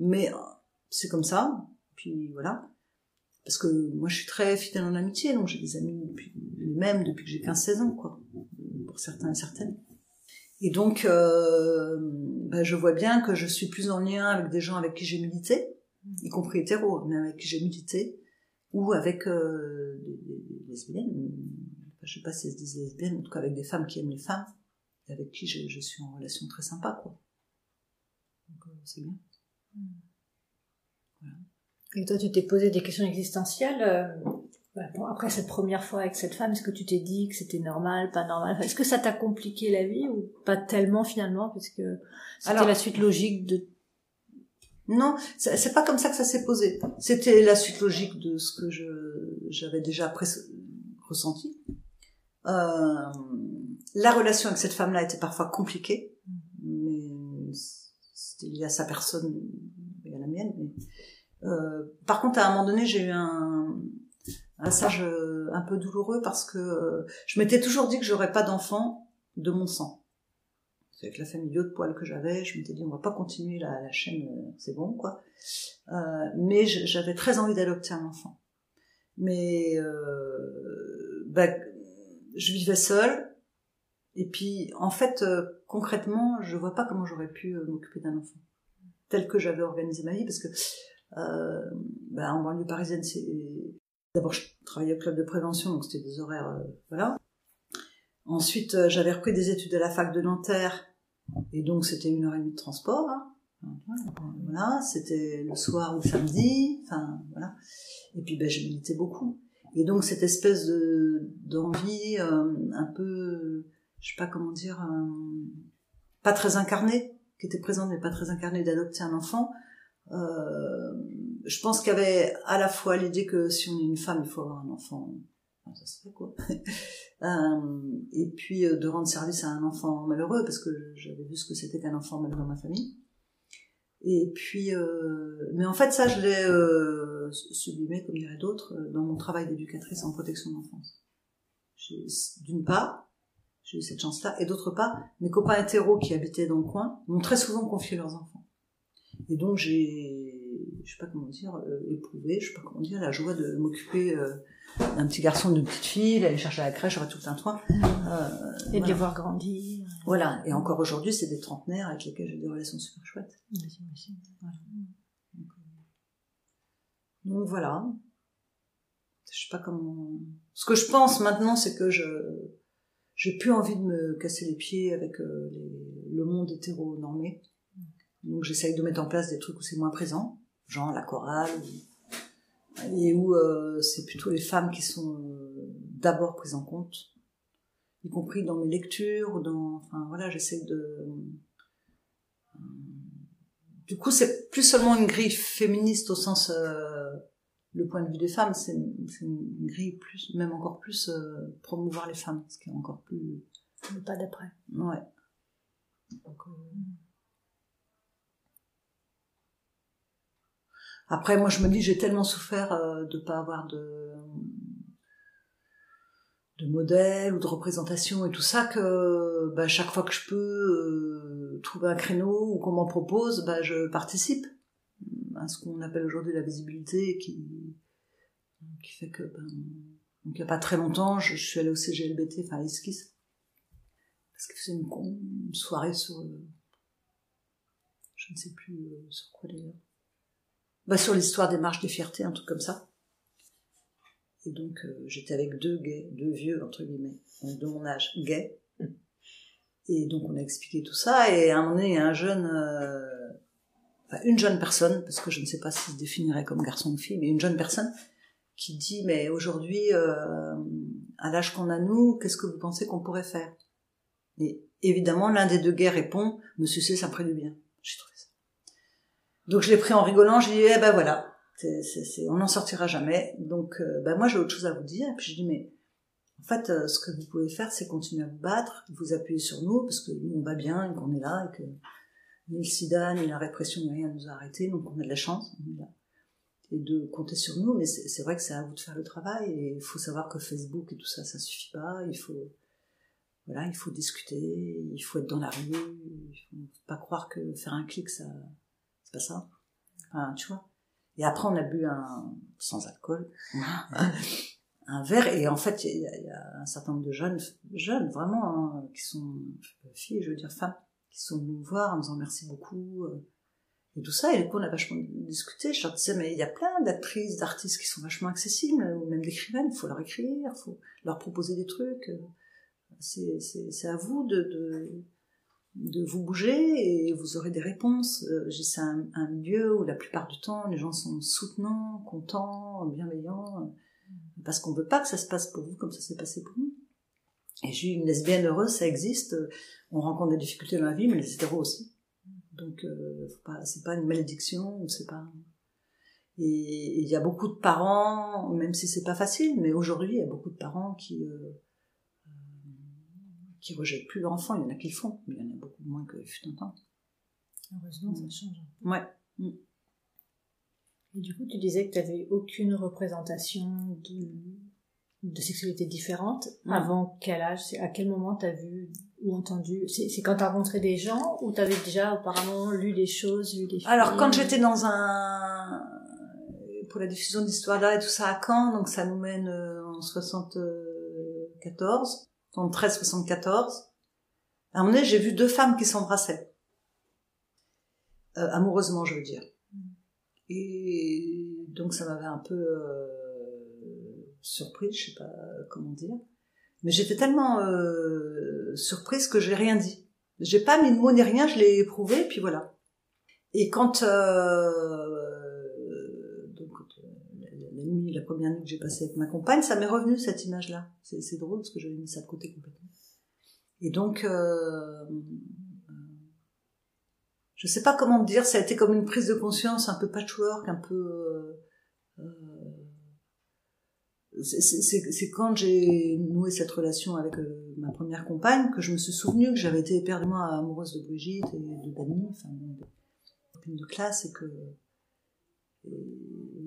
mais euh, c'est comme ça. Puis voilà, parce que moi, je suis très fidèle en amitié, donc j'ai des amis depuis les mêmes depuis que j'ai 15-16 ans, quoi, pour certains et certaines. Et donc, euh, ben, je vois bien que je suis plus en lien avec des gens avec qui j'ai milité, y compris hétéros, mais avec qui j'ai milité, ou avec euh, des, lesbiennes, je sais pas si elles se disent lesbiennes, en tout cas avec des femmes qui aiment les femmes, et avec qui je, je suis en relation très sympa, quoi. Donc, euh, c'est bien. Hmm. Voilà. Et toi, tu t'es posé des questions existentielles euh, après cette première fois avec cette femme, est-ce que tu t'es dit que c'était normal, pas normal? Est-ce que ça t'a compliqué la vie ou pas tellement finalement? Parce que c'était la suite logique de non, c'est pas comme ça que ça s'est posé. C'était la suite logique de ce que je j'avais déjà ressenti. Euh, la relation avec cette femme-là était parfois compliquée, mais c'était lié à sa personne et à la mienne. Mais, euh, par contre, à un moment donné, j'ai eu un, un passage un peu douloureux parce que je m'étais toujours dit que j'aurais pas d'enfant de mon sang. Avec la famille de poils que j'avais, je m'étais dit on va pas continuer la, chaîne, euh, c'est bon quoi. Euh, mais j'avais très envie d'adopter un enfant. Mais euh, bah, je vivais seule et puis en fait euh, concrètement je vois pas comment j'aurais pu euh, m'occuper d'un enfant tel que j'avais organisé ma vie parce que euh, bah, en banlieue parisienne c'est D'abord, je travaillais au club de prévention, donc c'était des horaires, euh, voilà. Ensuite, euh, j'avais repris des études à la fac de Nanterre, et donc c'était une heure et demie de transport. Hein. Voilà, c'était le soir ou samedi, enfin voilà. Et puis ben, je méditais beaucoup. Et donc cette espèce de d'envie euh, un peu, je sais pas comment dire, pas très incarnée, qui était présente mais pas très incarnée d'adopter un enfant. Je pense qu'il y avait à la fois l'idée que si on est une femme, il faut avoir un enfant. Enfin, ça se fait quoi. euh, et puis euh, de rendre service à un enfant malheureux, parce que j'avais vu ce que c'était qu'un enfant malheureux dans ma famille. Et puis, euh, mais en fait, ça, je l'ai euh, sublimé, comme dirait d'autres, euh, dans mon travail d'éducatrice en protection d'enfance. D'une part, j'ai eu cette chance-là, et d'autre part, mes copains hétéros qui habitaient dans le coin m'ont très souvent confié leurs enfants. Et donc, j'ai je sais pas comment dire, euh, éprouvé, je sais pas comment dire, la joie de m'occuper euh, d'un petit garçon, d'une petite fille, d'aller chercher à la crèche, tout un toit. Euh, et de les voir grandir. Voilà. Et encore aujourd'hui, c'est des trentenaires avec lesquels j'ai des relations super chouettes. Voilà. Donc voilà. Je sais pas comment. Ce que je pense maintenant, c'est que je j'ai plus envie de me casser les pieds avec euh, les... le monde hétéro-normé. Donc j'essaye de mettre en place des trucs où c'est moins présent genre la chorale, et où euh, c'est plutôt les femmes qui sont euh, d'abord prises en compte, y compris dans mes lectures, dans, enfin voilà, j'essaie de. Euh, du coup, c'est plus seulement une grille féministe au sens le point de vue des femmes, c'est une, grille plus, même encore plus promouvoir les femmes, ce qui est encore plus. Le pas d'après. Ouais. Après, moi, je me dis, j'ai tellement souffert euh, de pas avoir de de modèle ou de représentation et tout ça que bah, chaque fois que je peux euh, trouver un créneau ou qu'on m'en propose, bah, je participe à ce qu'on appelle aujourd'hui la visibilité qui qui fait que ben, donc il n'y a pas très longtemps, je, suis allée au CGLBT, enfin à Esquisse, parce que c'est une, une, soirée sur euh, je ne sais plus euh, sur quoi d'ailleurs bah, sur l'histoire des marches des fiertés, un truc comme ça. Et donc euh, j'étais avec deux gays, deux vieux entre guillemets, de mon âge, gays. Et donc on a expliqué tout ça. Et à un moment un jeune, euh, enfin une jeune personne, parce que je ne sais pas s'il se définirait comme garçon ou fille, mais une jeune personne qui dit mais aujourd'hui, euh, à l'âge qu'on a nous, qu'est-ce que vous pensez qu'on pourrait faire? Et évidemment, l'un des deux gays répond, Monsieur C, ça me ferait du bien. Donc je l'ai pris en rigolant, j'ai dit, eh ben voilà, on n'en sortira jamais. Donc euh, ben moi j'ai autre chose à vous dire. Et puis je dis, mais en fait, euh, ce que vous pouvez faire, c'est continuer à vous battre, vous appuyer sur nous, parce que nous on va bien et qu'on est là, et que ni le sida, ni la répression, ni rien nous a arrêtés, donc on a de la chance, Et de compter sur nous, mais c'est vrai que c'est à vous de faire le travail, et il faut savoir que Facebook et tout ça, ça suffit pas, il faut, voilà, il faut discuter, il faut être dans la rue, il faut pas croire que faire un clic, ça, c'est pas ça. Enfin, tu vois. Et après, on a bu un, sans alcool, un verre, et en fait, il y, a un certain nombre de jeunes, jeunes, vraiment, hein, qui sont, filles, je veux dire femmes, qui sont venues me voir en me disant merci beaucoup, euh, et tout ça, et du coup, on a vachement discuté, je leur disais, mais il y a plein d'actrices, d'artistes qui sont vachement accessibles, ou même d'écrivaines, il faut leur écrire, il faut leur proposer des trucs, euh, c'est à vous de, de de vous bouger et vous aurez des réponses. Euh, c'est un, un, lieu où la plupart du temps les gens sont soutenants, contents, bienveillants, euh, parce qu'on veut pas que ça se passe pour vous comme ça s'est passé pour nous. Et j'ai une lesbienne heureuse, ça existe. On rencontre des difficultés dans la vie, mais les hétéros aussi. Donc euh, c'est pas une malédiction, c'est pas. Et il y a beaucoup de parents, même si c'est pas facile, mais aujourd'hui il y a beaucoup de parents qui euh, qui rejettent plus leur enfant. Il y en a qui le font, mais il y en a beaucoup moins que fut un temps. Heureusement, ça change. Ouais. Mm. Et du coup, tu disais que tu n'avais aucune représentation de, de sexualité différente. Avant quel âge? À quel moment tu as vu ou entendu? C'est quand tu as rencontré des gens ou tu avais déjà apparemment lu des choses, lu des Alors, quand j'étais dans un... pour la diffusion d'histoire là et tout ça à Caen, donc ça nous mène euh, en 74, en 1374. À un moment donné, j'ai vu deux femmes qui s'embrassaient. Euh, amoureusement, je veux dire. Et donc ça m'avait un peu... Euh, surprise, je sais pas comment dire. Mais j'étais tellement euh, surprise que j'ai rien dit. J'ai pas mis de mots ni rien, je l'ai éprouvé, puis voilà. Et quand euh, la première nuit que j'ai passée avec ma compagne, ça m'est revenu cette image-là. C'est drôle parce que j'avais mis ça de côté complètement. Et donc, euh, je sais pas comment dire, ça a été comme une prise de conscience un peu patchwork, un peu. Euh, c'est quand j'ai noué cette relation avec euh, ma première compagne que je me suis souvenu que j'avais été éperdument amoureuse de Brigitte et de Dani, enfin de de classe, et que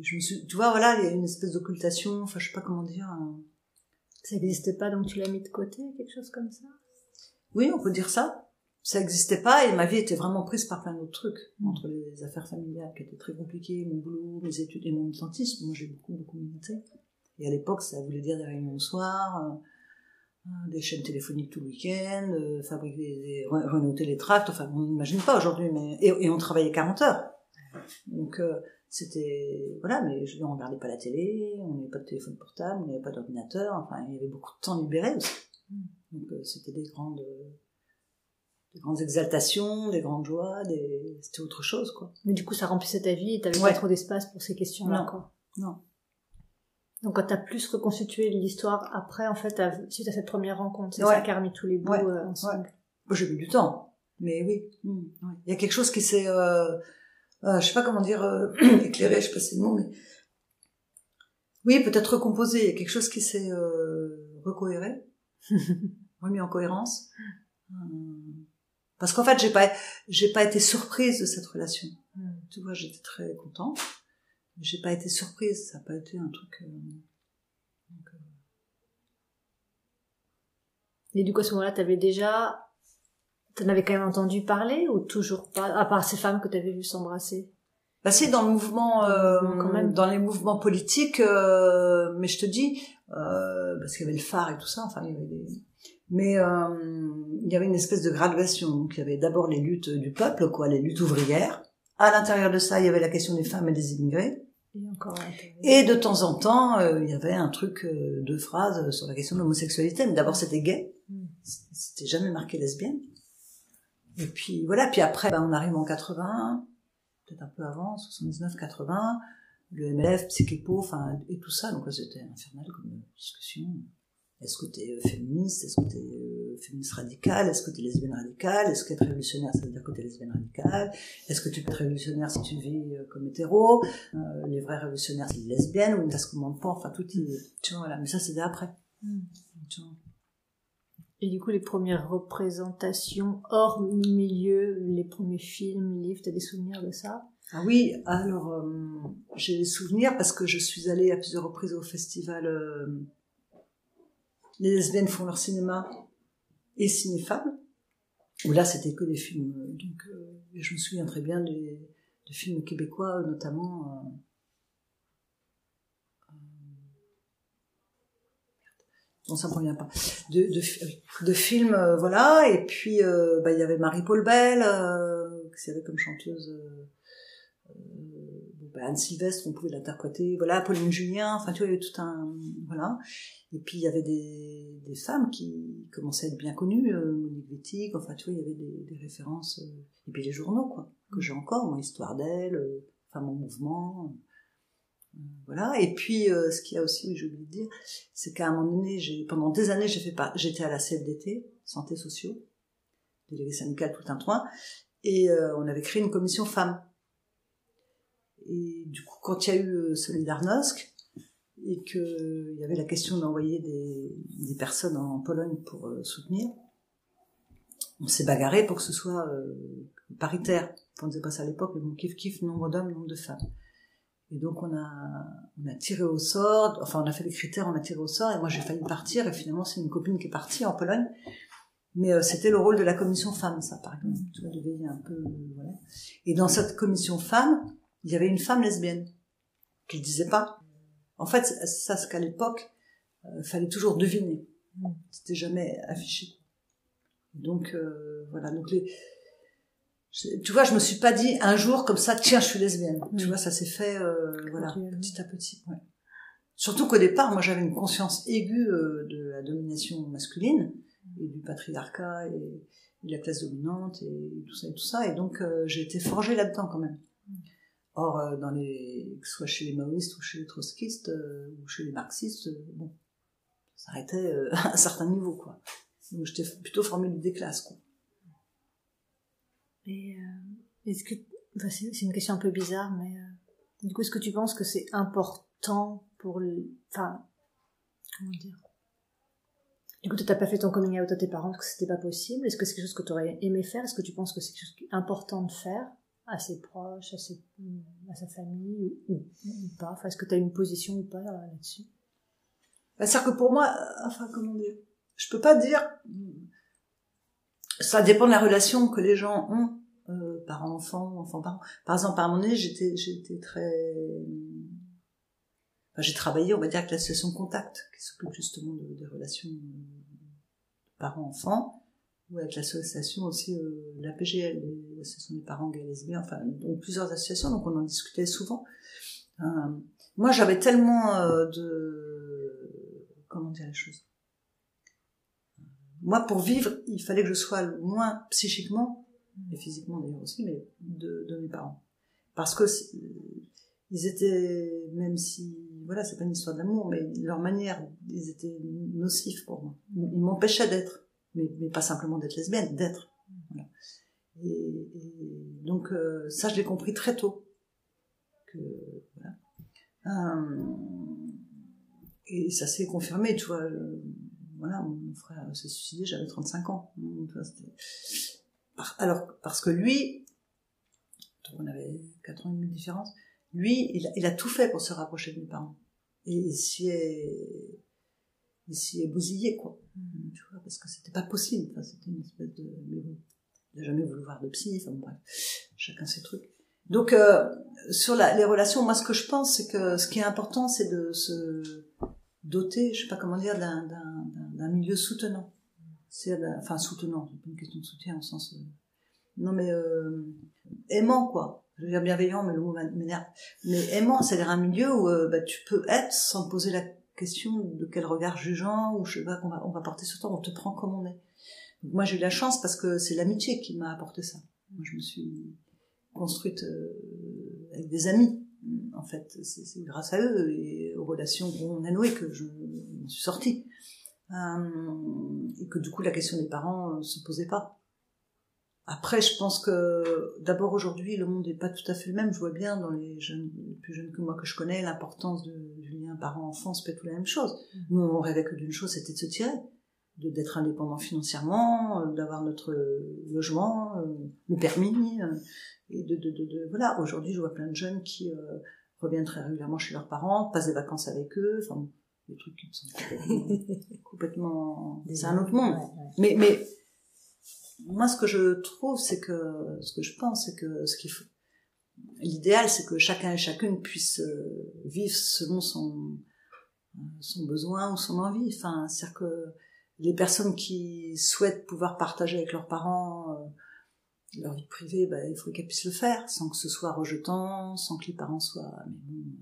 je me suis, tu vois, voilà, il y a une espèce d'occultation, enfin je sais pas comment dire. Ça n'existait pas, donc tu l'as mis de côté, quelque chose comme ça? Oui, on peut dire ça ça n'existait pas et ma vie était vraiment prise par plein d'autres trucs mm. entre les affaires familiales qui étaient très compliquées, mon boulot, mes études et mon militantisme. Moi, j'ai beaucoup beaucoup milité. Et à l'époque, ça voulait dire des réunions le soir, euh, euh, des chaînes téléphoniques tout le week-end, euh, fabriquer des, les tracts. Enfin, on n'imagine pas aujourd'hui, mais et, on travaillait 40 heures. Donc c'était voilà, mais je on regardait pas la télé, on n'avait pas de téléphone portable, on n'avait pas d'ordinateur. Enfin, il y avait beaucoup de temps libéré aussi. Mm. Donc c'était des grandes des grandes exaltations, des grandes joies, des... c'était autre chose, quoi. Mais du coup, ça remplissait ta vie et t'avais pas trop d'espace pour ces questions-là, quoi. Non. Donc, quand t'as plus reconstitué l'histoire après, en fait, suite à cette première rencontre, c'est ça qui a remis tous les bouts euh, ensemble. J'ai eu du temps, mais oui. Hmm, Il y a quelque chose qui s'est, euh, euh, je sais pas comment dire, euh, éclairé, je sais pas si c'est le mot, mais oui, peut-être recomposé. Il y a quelque chose qui s'est euh, recohéré, remis en cohérence. Hum. Parce qu'en fait, j'ai pas, j'ai pas été surprise de cette relation. Hmm. Tu vois, j'étais très contente. J'ai pas été surprise. Ça n'a pas été un truc. Euh, euh. Et du coup, à ce moment-là, t'avais déjà, t'en avais quand même entendu parler ou toujours pas, à part ces femmes que t'avais vues s'embrasser? Bah c'est dans le mouvement, euh, quand même. dans les mouvements politiques, euh, mais je te dis, euh, parce qu'il y avait le phare et tout ça, enfin il y avait des, mais euh, il y avait une espèce de graduation. Donc il y avait d'abord les luttes du peuple, quoi, les luttes ouvrières. À l'intérieur de ça, il y avait la question des femmes et des immigrés. Et, encore et de temps en temps, euh, il y avait un truc, euh, deux phrases sur la question de l'homosexualité. Mais d'abord, c'était gay. Hmm. C'était jamais marqué lesbienne. Et puis voilà. Puis après, ben, on arrive en 81, peut-être un peu avant, 79, 80. Le MLF, Psychipo, enfin, et tout ça. Donc c'était infernal comme discussion. Est-ce que tu es euh, féministe? Est-ce que tu es euh, féministe radicale? Est-ce que tu es lesbienne radicale? Est-ce qu'être révolutionnaire, ça veut dire que tu es lesbienne radicale? Est-ce que tu peux être révolutionnaire si tu vis euh, comme hétéro? Les vrais révolutionnaires, c'est les lesbiennes ou ce commande pas Enfin, tout est... Tu vois, voilà. Mais ça, c'était après. Hmm. Et du coup, les premières représentations hors milieu, les premiers films, livres, tu as des souvenirs de ça? Ah oui, alors j'ai des souvenirs parce que je suis allée à plusieurs reprises au festival les lesbiennes font leur cinéma et cinéfable, où là c'était que des films. Euh, donc, euh, je me souviens très bien des, de films québécois, notamment. Bon, ça me revient pas. De, de, de films, voilà. Et puis, bah, il y avait Marie-Paul Bell, qui avait comme chanteuse bah, Anne Sylvestre, on pouvait l'interpréter, voilà, Pauline Julien, enfin tu vois, il y avait tout un, voilà. Et puis il y avait des, des femmes qui commençaient à être bien connues, euh, Monique Wittig, enfin tu vois, il y avait des, des références, euh, et puis les journaux, quoi, que j'ai encore, mon Histoire d'elle, euh, Femme en mouvement, euh, voilà. Et puis ce qu'il y a aussi, j'ai oublié de dire, c'est qu'à un moment donné, pendant des années, j'ai fait pas, j'étais à la CFDT, Santé Sociaux, délégué syndical tout un toit, et on avait créé une commission femmes et du coup, quand il y a eu euh, Solidarnosc, et qu'il y avait la question d'envoyer des, des, personnes en Pologne pour euh, soutenir, on s'est bagarré pour que ce soit euh, paritaire. On disait pas ça à l'époque, mais bon, kiff kiff, nombre d'hommes, nombre de femmes. Et donc on a, on a tiré au sort, enfin on a fait les critères, on a tiré au sort, et moi j'ai failli partir, et finalement c'est une copine qui est partie en Pologne. Mais c'était le rôle de la commission femmes, ça par exemple. Tu vois, de un peu, voilà. Et dans cette commission femmes, il y avait une femme lesbienne qui ne disait pas. En fait, ça, ce qu'à l'époque, euh, fallait toujours deviner. C'était jamais affiché. Donc euh, voilà. Donc les, tu vois, je me suis pas dit un jour comme ça, tiens, je suis lesbienne. Tu vois, ça s'est fait, euh, voilà, petit à petit. Ouais. Surtout qu'au départ, moi j'avais une conscience aiguë euh, de la domination masculine et du patriarcat et de la classe dominante et tout ça et tout ça. Et donc euh, j'ai été forgée là-dedans quand même. Or, euh, dans les, que ce soit chez les maoïstes ou chez les trotskistes ou chez les marxistes, bon, ça s'arrêtait à un certain niveau, quoi. Donc j'étais plutôt formée des classes, quoi. Et est-ce que, enfin, c'est une question un peu bizarre, mais du coup, est-ce que tu penses que c'est important pour le, enfin, comment dire? Du coup, tu n'as pas fait ton coming out à tes parents parce que c'était pas possible. Est-ce que c'est quelque chose que tu aurais aimé faire? Est-ce que tu penses que c'est quelque chose important de faire à ses proches, à, ses, à sa famille ou, pas? Enfin, est-ce que tu as une position ou pas là-dessus? Bah, C'est-à-dire que pour moi, enfin, comment dire? Je peux pas dire. Ça dépend de la relation que les gens ont, euh, parents-enfants, enfants-parents. Par exemple, par mon nez, j'étais, j'étais très j'ai travaillé, on va dire, avec l'association Contact, qui s'occupe justement de, des relations parents-enfants, ou avec l'association aussi euh, l'APGL, l'association des parents gays lesbiens, enfin, donc plusieurs associations, donc on en discutait souvent. Euh, moi, j'avais tellement euh, de... Comment dire les choses? Moi, pour vivre, il fallait que je sois moins psychiquement, et physiquement d'ailleurs aussi, mais de, de mes parents. Parce que ils étaient, même si voilà, c'est pas une histoire d'amour, mais leur manière, ils étaient nocifs pour moi. Ils m'empêchaient d'être, mais, mais, pas simplement d'être lesbienne, d'être. Et, et, donc euh, ça, je l'ai compris très tôt. Que, voilà. Euh, et ça s'est confirmé, tu vois. Euh, voilà, mon frère s'est suicidé, j'avais 35 ans. Alors, parce que lui, on avait 4 ans et demi de différence, lui, il a, il a, tout fait pour se rapprocher de mes parents. Et il s'y est, il s'y est bousillé, quoi. Mm. Tu vois, parce que c'était pas possible. Enfin, c'était une espèce de, mais bon, il n'a jamais voulu voir de psy, enfin bref, chacun ses trucs. Donc, euh, sur la, les relations, moi, ce que je pense, c'est que ce qui est important, c'est de se doter, je sais pas comment dire, d'un, d'un, d'un milieu soutenant. Enfin, soutenant, c'est pas une question de soutien au sens, euh, non mais euh, aimant, quoi je veux dire bienveillant, mais le mot m'énerve. Mais aimant, c'est-à-dire un milieu où euh, bah, tu peux être sans poser la question de quel regard jugeant ou je sais pas qu'on va, on va porter sur toi, on te prend comme on est. Moi j'ai eu la chance parce que c'est l'amitié qui m'a apporté ça. Moi je me suis construite avec des amis. En fait, c'est grâce à eux et aux relations qu'on a nouées que je suis sortie. Euh, et que du coup la question des parents se posait pas. Après, je pense que d'abord aujourd'hui, le monde n'est pas tout à fait le même. Je vois bien dans les jeunes, les plus jeunes que moi que je connais, l'importance du lien parent-enfant, c'est pas tout la même chose. Mm. Nous, on rêvait que d'une chose, c'était de se tirer, de d'être indépendant financièrement, euh, d'avoir notre logement, euh, le permis, euh, et de, de, de, de voilà. Aujourd'hui, je vois plein de jeunes qui reviennent très régulièrement chez leurs parents, passent des vacances avec eux, enfin des trucs qui sont complètement, complètement c'est un autre monde. Mais mais moi, ce que je trouve, c'est que, ce que je pense, c'est que ce qu'il faut, l'idéal, c'est que chacun et chacune puisse euh, vivre selon son, son besoin ou son envie. Enfin, c'est-à-dire que les personnes qui souhaitent pouvoir partager avec leurs parents euh, leur vie privée, bah, il faut qu'elles puissent le faire, sans que ce soit rejetant, sans que les parents soient. Mais bon,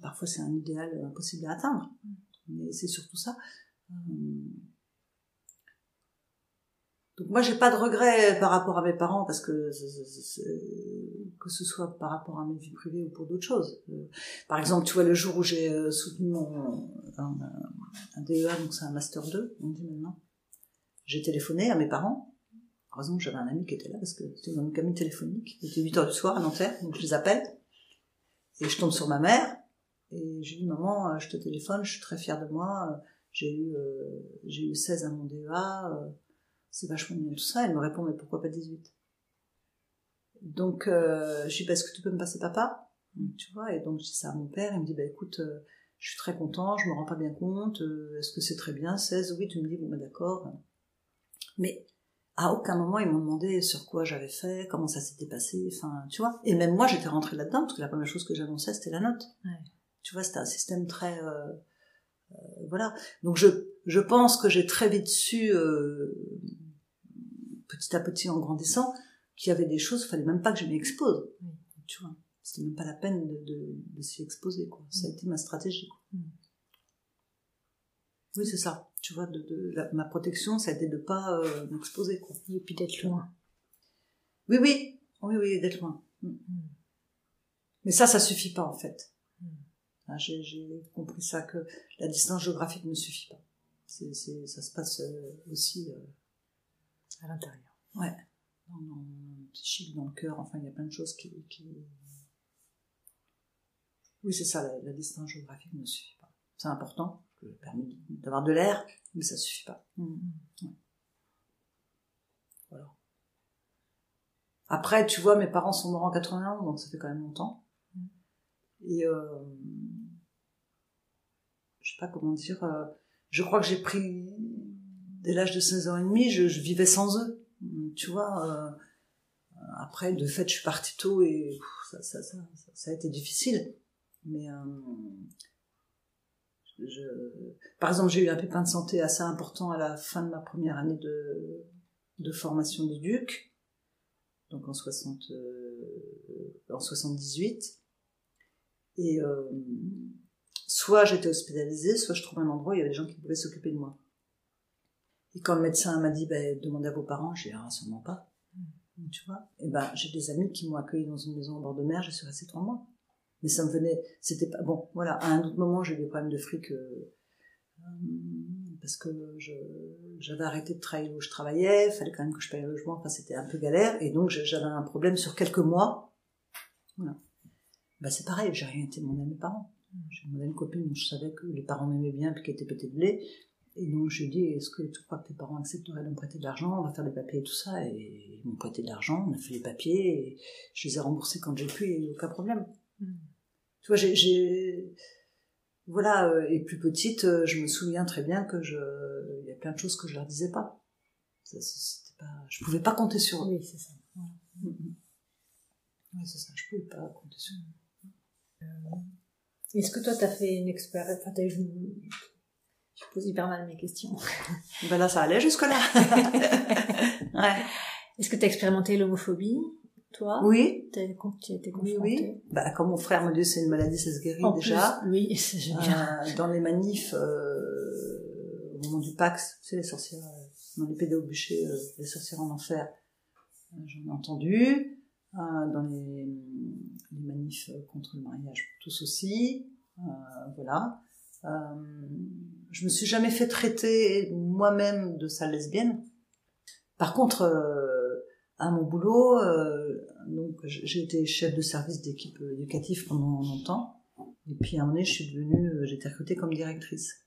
parfois c'est un idéal impossible à atteindre. Mais c'est surtout ça. Euh, donc moi j'ai pas de regrets par rapport à mes parents parce que que ce soit par rapport à mes vies privées ou pour d'autres choses. Euh, par exemple, tu vois le jour où j'ai euh, soutenu mon un, un, DEA donc c'est un master 2, on dit maintenant. J'ai téléphoné à mes parents. Heureusement j'avais un ami qui était là parce que c'était dans une cabine téléphonique. Il était 8 heures du soir à Nanterre, donc je les appelle et je tombe sur ma mère et je lui dis maman, euh, je te téléphone, je suis très fière de moi. J'ai eu j'ai eu 16 à mon DEA c'est vachement bien tout ça. Elle me répond, mais pourquoi pas 18 Donc, euh, je dis, est-ce que tu peux me passer papa Tu vois, et donc je dis ça à mon père, il me dit, bah écoute, euh, je suis très content, je me rends pas bien compte, euh, est-ce que c'est très bien, 16 Oui, tu me dis, bon, bah d'accord. Mais à aucun moment, ils m'ont demandé sur quoi j'avais fait, comment ça s'était passé, enfin, tu vois. Et même moi, j'étais rentrée là-dedans, parce que la première chose que j'annonçais, c'était la note. Tu vois, c'était un système très... Euh, voilà. Donc je, je pense que j'ai très vite su petit à petit en grandissant, qu'il y avait des choses, il fallait même pas que je m'y expose. Tu vois. c'était même pas la peine de, de, de s'y exposer quoi ça a été ma stratégie quoi. Mm. oui c'est ça tu vois de, de la- ma protection ça a été de pas euh, m'exposer quoi Et puis d'être loin. oui oui oui oui d'être loin Mm. mais ça ça suffit pas en fait Mm. J'ai j'ai compris ça que la distance géographique ne suffit pas ça se passe euh, aussi euh, À l'intérieur. Ouais. Dans, dans le psychique, dans le cœur, enfin, il y a plein de choses qui... qui... Oui, c'est ça, la, la distance géographique ne suffit pas. C'est important, ça permet d'avoir de l'air, mais ça suffit pas. Mm. Ouais. Voilà. Après, tu vois, mes parents sont morts en 81, donc ça fait quand même longtemps. Et euh, je sais pas comment dire, euh, je crois que j'ai pris, dès l'âge de 16 ans et demi, je, vivais sans eux. Tu vois, euh, après, de fait, je suis partie tôt et ça, ça, ça, ça, a été difficile. Mais euh, par exemple, j'ai eu un pépin de santé assez important à la fin de ma première année de, de formation d'éduc, donc en, 60, euh, en 78. Et euh, soit j'étais hospitalisée, soit je trouvais un endroit où il y avait des gens qui pouvaient s'occuper de moi. Et quand le médecin m'a dit, ben, demandez à vos parents, j'ai dit, ah, sûrement pas. Tu vois Et ben, j'ai des amis qui m'ont accueilli dans une maison au bord de mer, j'y suis restée trois mois. Mais ça me venait, c'était pas, bon, voilà, à un autre moment, j'ai eu des problèmes de fric, euh, euh, parce que je, j'avais arrêté de travailler où je travaillais, il fallait quand même que je paye le logement, enfin, c'était un peu galère, et donc j'avais un problème sur quelques mois. Voilà. Ben, c'est pareil, j'ai rien été demander à mes parents. J'ai demandé à une copine dont je savais que les parents m'aimaient bien puis qui était pété de lait. Et donc je lui ai dit, est-ce que tu crois que tes parents accepteraient de me prêter de l'argent? On va faire des papiers et tout ça. Et ils m'ont prêté de l'argent, on a fait les papiers, et je les ai remboursés quand j'ai pu, et aucun problème. Mm. Tu vois, j'ai... Voilà, euh, et plus petite, euh, je me souviens très bien que je... Il y a plein de choses que je leur disais pas. Ça, pas... Je pouvais pas compter sur eux. Oui, c'est ça. Voilà. Mhm. Ouais, c'est ça, je pouvais pas compter sur eux. Est-ce que toi, t'as fait une expérience Enfin, Je pose hyper mal mes questions. Ben là, ça allait jusque-là. ouais. Est-ce que t'as expérimenté l'homophobie, toi? Oui, T'as tu as été oui, confrontée? Oui. Bah, comme mon frère me dit, c'est une maladie, ça se guérit En déjà. plus, oui, c'est génial. Euh, dans les manifs, euh, au moment du Pax, tu sais, les sorcières, euh, dans les pédés au bûcher, euh, les sorcières en enfer, euh, j'en ai entendu. Euh, dans les, les manifs contre le mariage, tous aussi. Euh, voilà. Euh, je me suis jamais fait traiter moi-même de sale lesbienne. Par contre, à mon boulot, donc j'ai été chef de service d'équipe éducative pendant longtemps. Et puis à un moment donné, je suis devenue, j'ai été recrutée comme directrice.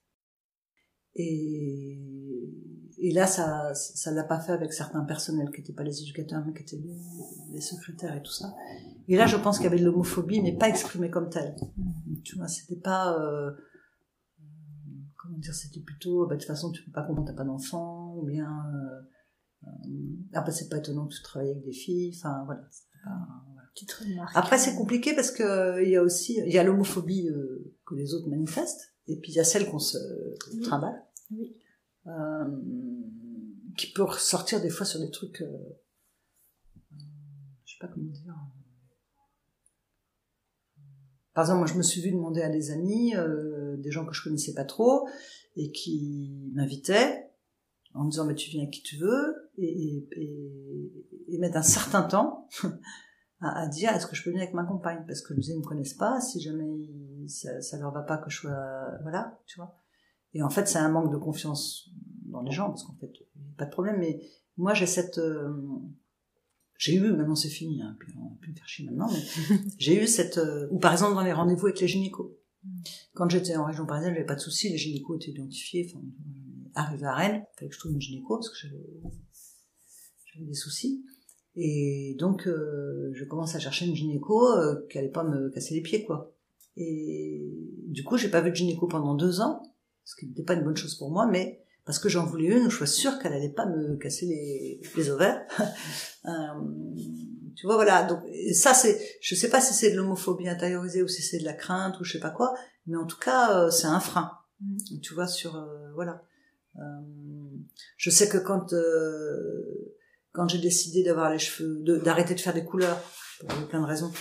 Et, et là, ça, ça l'a pas fait avec certains personnels qui n'étaient pas les éducateurs, mais qui étaient les, secrétaires et tout ça. Et là, je pense qu'il y avait de l'homophobie, mais pas exprimée comme telle. Tu vois, c'était pas, euh, comment dire, c'était plutôt, bah, de toute façon, tu peux pas comprendre, t'as pas d'enfant, ou bien, euh, ah bah c'est pas étonnant que tu travailles avec des filles, enfin voilà. c'était pas- voilà. Petite remarque. Après, c'est compliqué parce que euh, il y a aussi, il y a l'homophobie euh, que les autres manifestent, et puis il y a celle qu'on se Oui. trimballe, Oui. Euh, qui peut ressortir des fois sur des trucs, euh, je sais pas comment dire. Par exemple, moi, je me suis vue demander à des amis, euh, des gens que je connaissais pas trop, et qui m'invitaient en me disant, mais tu viens qui tu veux, et, et, et, et mettre un certain temps à, à dire, est-ce que je peux venir avec ma compagne? Parce que disais, ils me connaissent pas, si jamais ça, ça leur va pas que je sois, voilà, tu vois. Et en fait, c'est un manque de confiance dans les gens, parce qu'en fait, il n'y a pas de problème, mais moi, j'ai cette, euh, j'ai eu, maintenant c'est fini, hein, puis on va plus me faire chier maintenant, mais j'ai eu cette, euh, ou par exemple dans les rendez-vous avec les gynécos. Quand j'étais en région parisienne, j'avais pas de soucis, les gynécos étaient identifiés, enfin, arrivé à Rennes, il fallait que je trouve une gynéco, parce que j'avais, j'avais des soucis. Et donc, euh, je commence à chercher une gynéco euh, qui allait pas me casser les pieds, quoi. Et du coup, j'ai pas vu de gynéco pendant deux ans, ce qui n'était pas une bonne chose pour moi, mais parce que j'en voulais une je sois sûre qu'elle allait pas me casser les, les ovaires. Euh, tu vois, voilà. Donc ça, c'est, je sais pas si c'est de l'homophobie intériorisée ou si c'est de la crainte ou je sais pas quoi, mais en tout cas, euh, c'est un frein. Mm. Tu vois, sur euh, voilà. Euh, je sais que quand euh, quand j'ai décidé d'avoir les cheveux, d'arrêter de, faire des couleurs pour plein de raisons,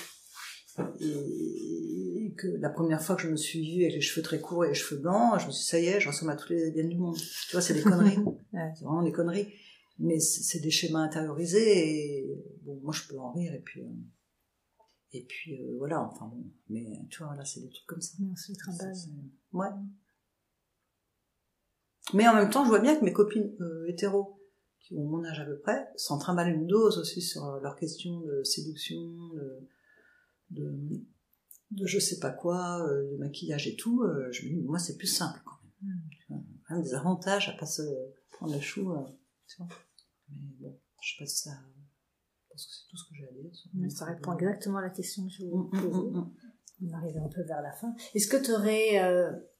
et que la première fois que je me suis vue avec les cheveux très courts et les cheveux blancs, je me suis dit, ça y est, je ressemble à toutes les lesbiennes du monde. Tu vois, c'est des conneries. Ouais. C'est vraiment des conneries. Mais c'est des schémas intériorisés et bon, moi je peux en rire et puis euh, et puis euh, voilà. Enfin bon, mais tu vois là c'est des trucs comme ça. Mais on se c'est- Ouais. Mais en même temps, je vois bien que mes copines euh, hétéros qui ont mon âge à peu près s'en trimballent une dose aussi sur euh, leurs questions de séduction, de, de, de je sais pas quoi, euh, de maquillage et tout. euh, je me dis, moi c'est plus simple quand même. Mm. Vois, quand même des avantages à pas se prendre le chou. euh, tu vois. Mais bon, je sais pas si ça. Je pense que c'est tout ce que j'ai à dire. Mais ça répond exactement à la question que je Mm, vous mm, posais. mm, mm. On arrive un peu vers la fin. Est-ce que tu aurais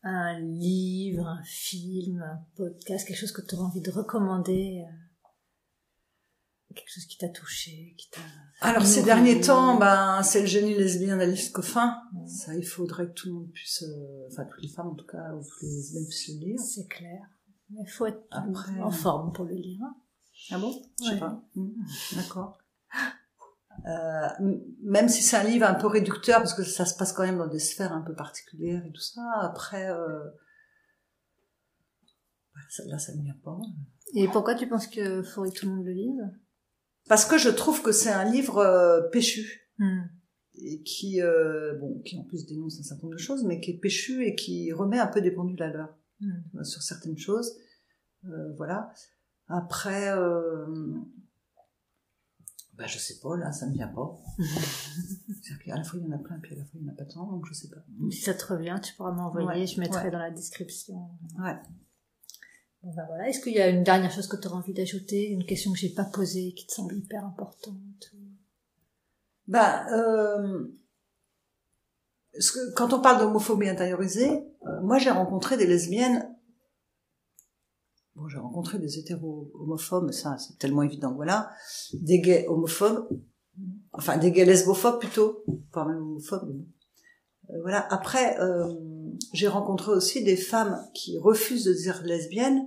un livre, un film, un podcast, quelque chose que tu aurais envie de recommander euh, Quelque chose qui t'a touché, qui t'a... Alors ces derniers temps, ben c'est le génie lesbien d'Alice Coffin. Ouais. Ça, il faudrait que tout le monde puisse, euh, enfin toutes les femmes en tout cas, ou toutes les lesbiennes puissent le lire. C'est clair. Mais il faut être Après- en forme pour le lire. Ah bon? Je sais Ouais. pas. Mm, D'accord. Euh, même si c'est un livre un peu réducteur, parce que ça se passe quand même dans des sphères un peu particulières et tout ça, après, euh, bah, là, ça ne vient pas. Et pourquoi tu penses que faudrait que tout le monde le lise? Parce que je trouve que c'est un livre euh, péchu. Hmm. et qui, euh, bon, qui en plus dénonce un certain nombre de choses, mais qui est péchu et qui remet un peu des pendules à l'heure vois, sur certaines choses. Euh, voilà. Après, euh, bah, je sais pas, là, ça me vient pas. C'est-à-dire qu'à la fois il y en a plein, puis à la fois il y en a pas tant, donc je sais pas. Si ça te revient, tu pourras m'envoyer, Ouais, je mettrai ouais. dans la description. Ouais. Ben voilà. Est-ce qu'il y a une dernière chose que tu auras envie d'ajouter, une question que j'ai pas posée, qui te semble hyper importante? Bah, euh, quand on parle d'homophobie intériorisée, euh, moi j'ai rencontré des lesbiennes. Bon, j'ai rencontré des hétéros homophobes, mais ça c'est tellement évident, voilà. Des gays homophobes, enfin des gays lesbophobes plutôt, pas même homophobes. Euh, voilà. Après, euh, j'ai rencontré aussi des femmes qui refusent de dire lesbienne,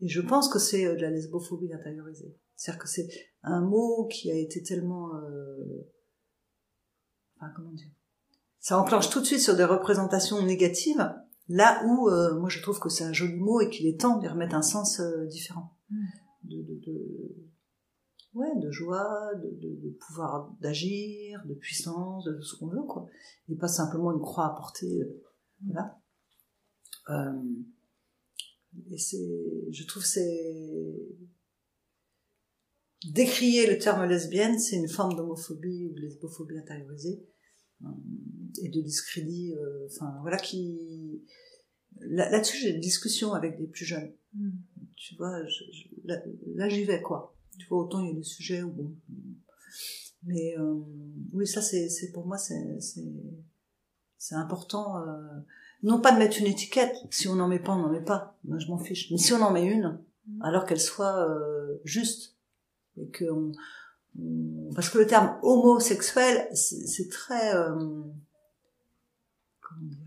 et je pense que c'est euh, de la lesbophobie intériorisée. C'est-à-dire que c'est un mot qui a été tellement euh, enfin, comment dire ça enclenche tout de suite sur des représentations négatives là où euh, moi je trouve que c'est un joli mot et qu'il est temps d'y remettre un sens euh, différent Mm. de, de, de ouais de joie de, de, de pouvoir d'agir de puissance de ce qu'on veut quoi et pas simplement une croix à porter euh, voilà euh, et c'est je trouve c'est décrier le terme lesbienne, c'est une forme d'homophobie ou de lesbophobie intériorisée euh, et de discrédit. euh, Enfin, voilà qui. Là- Là-dessus, j'ai des discussions avec des plus jeunes. Hmm. Tu vois, je, je- là, là, j'y vais quoi. Tu vois, autant il y a des sujets où bon. Mais euh, oui, ça, c'est, c'est pour moi, c'est, c'est, c'est important. euh, non pas de mettre une étiquette. Si on n'en met pas, on n'en met pas. Moi, je m'en fiche. Mais si on en met une, alors qu'elle soit euh, juste et que on- on- parce que le terme homosexuel c'est très euh, comment dire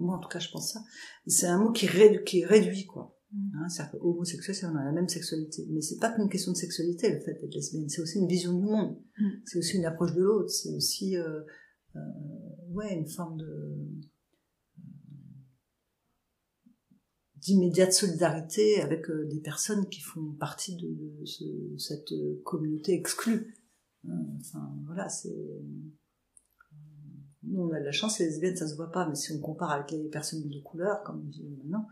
moi en tout cas je pense ça c'est un mot qui, réduit, qui réduit quoi Mm. hein, c'est-à-dire que homosexuel c'est on a la même sexualité mais c'est pas qu'une question de sexualité le fait d'être lesbienne c'est aussi une vision du monde Mm. c'est aussi une approche de l'autre c'est aussi euh, euh, ouais une forme de d'immédiate solidarité avec euh, des personnes qui font partie de, ce- cette euh, communauté exclue. Hein, Enfin, voilà, c'est... euh, Nous, on a de la chance, les lesbiennes, ça se voit pas, mais si on compare avec les personnes de couleur, comme on dit maintenant,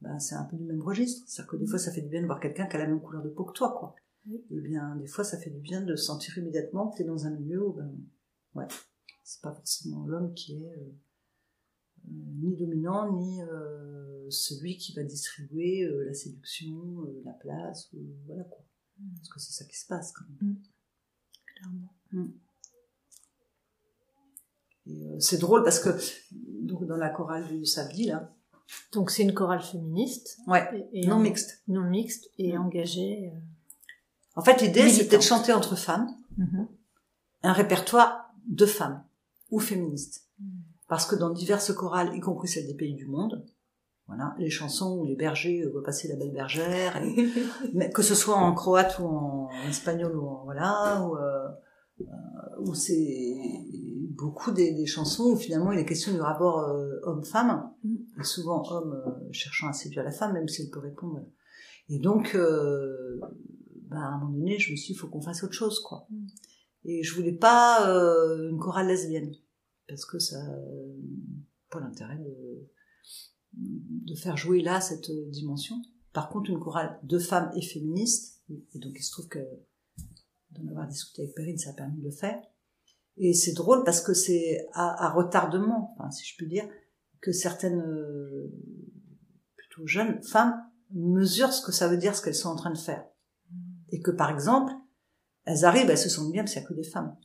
ben, c'est un peu du même registre. C'est-à-dire que des fois, ça fait du bien de voir quelqu'un qui a la même couleur de peau que toi, quoi. Oui. Et bien, des fois, ça fait du bien de sentir immédiatement que tu es dans un milieu où, ben, ouais, c'est pas forcément l'homme qui est... euh, euh, ni dominant, ni euh, celui qui va distribuer euh, la séduction, euh, la place, ou, voilà quoi. Parce que c'est ça qui se passe quand même. Clairement. Et, euh, c'est drôle parce que donc dans la chorale du samedi là, Donc c'est une chorale féministe. ouais, Et, et non mixte. Non mixte et Mm. engagée. euh, En fait, l'idée c'était de chanter entre femmes mhm. un répertoire de femmes ou féministes. Mm. Parce que dans diverses chorales, y compris celles des pays du monde, voilà, les chansons où les bergers euh, voient passer la belle bergère, et- que ce soit en croate ou en espagnol ou en voilà, ou, euh, où c'est beaucoup des, des, chansons où finalement il est question du rapport euh, homme-femme, et souvent homme euh, cherchant à séduire la femme, même si elle peut répondre. Et donc, euh, bah, à un moment donné, je me suis dit, il faut qu'on fasse autre chose, quoi. Et je voulais pas une chorale lesbienne, parce que ça, pas l'intérêt de, de faire jouer là cette dimension? Par contre, une chorale de femmes et féministes, et donc il se trouve que d'en avoir discuté avec Perrine, ça a permis de le faire. Et c'est drôle parce que c'est à, retardement, enfin, si je puis dire, que certaines euh, plutôt jeunes femmes mesurent ce que ça veut dire ce qu'elles sont en train de faire. Et que par exemple, elles arrivent, elles se sentent bien parce qu'il n'y a que des femmes.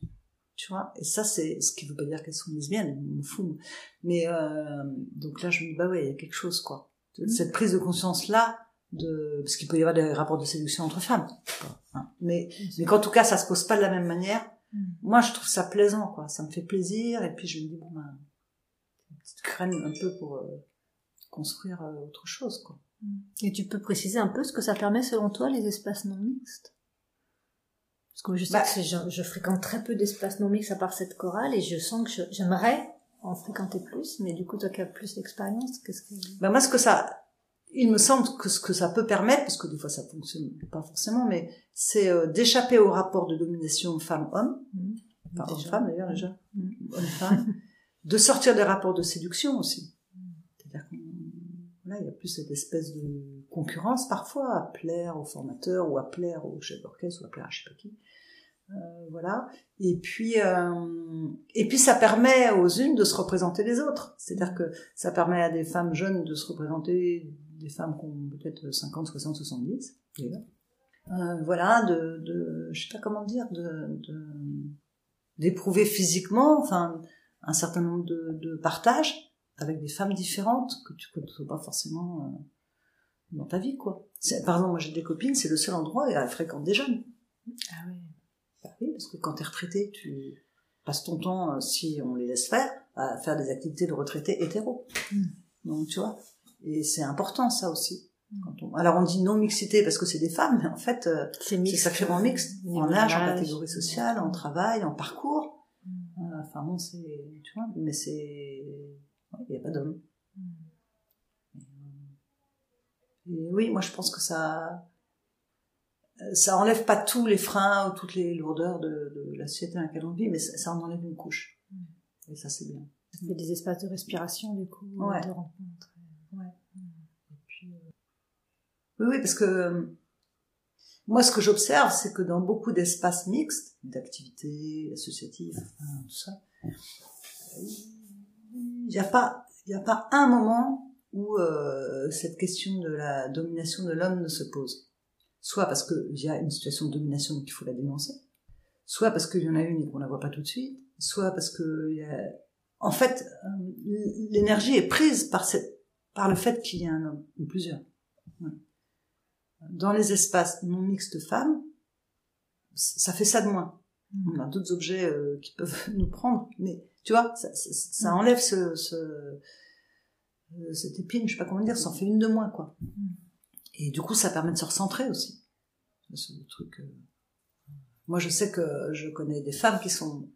Tu vois Et ça, c'est ce qui veut pas dire qu'elles sont lesbiennes, elles me fous. Mais euh, donc là, je me dis, bah ouais, il y a quelque chose, quoi. Cette prise de conscience-là, de parce qu'il peut y avoir des rapports de séduction entre femmes hein. mais mais qu'en tout cas ça se pose pas de la même manière mm. moi je trouve ça plaisant quoi ça me fait plaisir et puis je me dis bon ben une petite graine un peu pour euh, construire euh, autre chose quoi mm. et tu peux préciser un peu ce que ça permet selon toi les espaces non mixtes? Parce que je sais bah que je, je, fréquente très peu d'espaces non mixtes à part cette chorale et je sens que j'aimerais en fréquenter plus mais du coup toi qui as plus d'expérience qu'est-ce que bah moi ce que ça il me semble que ce que ça peut permettre, parce que des fois ça fonctionne pas forcément, mais c'est euh, d'échapper au rapport de domination femme-homme, mmh. enfin homme-femme d'ailleurs déjà, mmh. homme-femme, de sortir des rapports de séduction aussi. Il y a plus cette espèce de concurrence parfois à plaire au formateur ou à plaire au chef d'orchestre ou à plaire à je sais pas qui. Euh, voilà. Et puis, euh, et puis ça permet aux unes de se représenter les autres. C'est-à-dire que ça permet à des femmes jeunes de se représenter des femmes qui ont peut-être 50, 60, 70. Euh, voilà, de, de, je sais pas comment dire, d'éprouver physixiquement, enfin, un certain nombre de partages avec des femmes différentes que tu connais pas forcément euh, dans ta vie, quoi. Par exemple, moi j'ai des copines, c'est le seul endroit où elles fréquentent des jeunes. Ah oui. Bah oui, parce que quand t'es retraité, tu passes ton temps, euh, si on les laisse faire, à faire des activités de retraité hétéro. Hmm. Donc tu vois, et c'est important ça aussi. Quand on... Alors on dit non mixité parce que c'est des femmes, mais en fait euh, c'est sacrément mixte en âge, en catégorie sociale, en travail, en parcours. Mm. Euh, enfin bon, c'est tu vois, mais c'est il n'y a pas d'homme. Mm. Et oui, moi je pense que ça ça enlève pas tous les freins ou toutes les lourdeurs de, de la société dans laquelle on vit, mais ça, ça en enlève une couche. Mm. Et ça c'est bien. Il y a des espaces de respiration du coup, ouais. de rencontre. Ouais. Et puis, euh, Oui, oui, parce que euh, moi, ce que j'observe, c'est que dans beaucoup d'espaces mixtes, d'activités associatives, tout ça, il n'y a pas, il n'y a pas un moment où euh, cette question de la domination de l'homme ne se pose. Soit parce qu'il y a une situation de domination qu'il faut la dénoncer, soit parce qu'il y en a une et qu'on la voit pas tout de suite, soit parce que y a... en fait, l'énergie est prise par cette par le fait qu'il y ait un homme, ou plusieurs. Dans les espaces non mixtes femmes, ça fait ça de moins. Mm. On a d'autres objets euh, qui peuvent nous prendre, mais tu vois, ça, ça, mm. enlève ce, ce euh, cette épine, je sais pas comment dire, ça en fait une de moins, quoi. Mm. Et du coup, ça permet de se recentrer aussi. C'est le truc. Euh, moi, je sais que je connais des femmes qui sont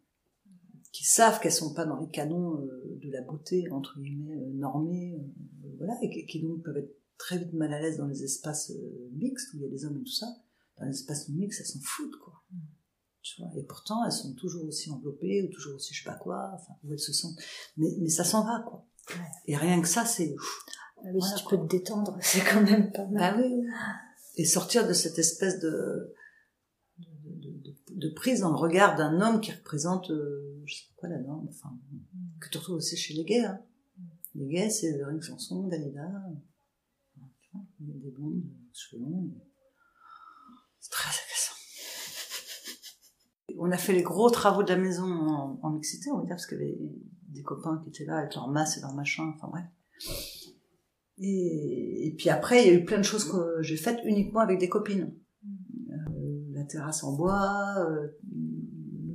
qui savent qu'elles sont pas dans les canons de la beauté entre guillemets normés voilà, et qui, donc peuvent être très vite mal à l'aise dans les espaces euh, mixtes où il y a des hommes et tout ça. Dans les espaces mixtes, elles s'en foutent, quoi. Tu vois, et pourtant, elles sont toujours aussi enveloppées, ou toujours aussi je sais pas quoi, enfin, où elles se sentent. Mais, mais ça s'en va, quoi. Et rien que ça, c'est... Ah oui, si tu peux te détendre, c'est quand même pas mal. Bah oui. Et sortir de cette espèce de, de, de, de prise dans le regard d'un homme qui représente, euh, je sais pas quoi la norme, enfin, mm. que tu retrouves aussi chez les gays, hein. Les gays, c'est une chanson, Dalida. Des blondes, cheveux longs. C'est très. On a fait les gros travaux de la maison en, en on va dire, parce qu'il y avait des copains qui étaient là avec leur masse et leur machin, enfin bref. Et, puis après, il y a eu plein de choses que j'ai faites uniquement avec des copines. Euh, la terrasse en bois, euh,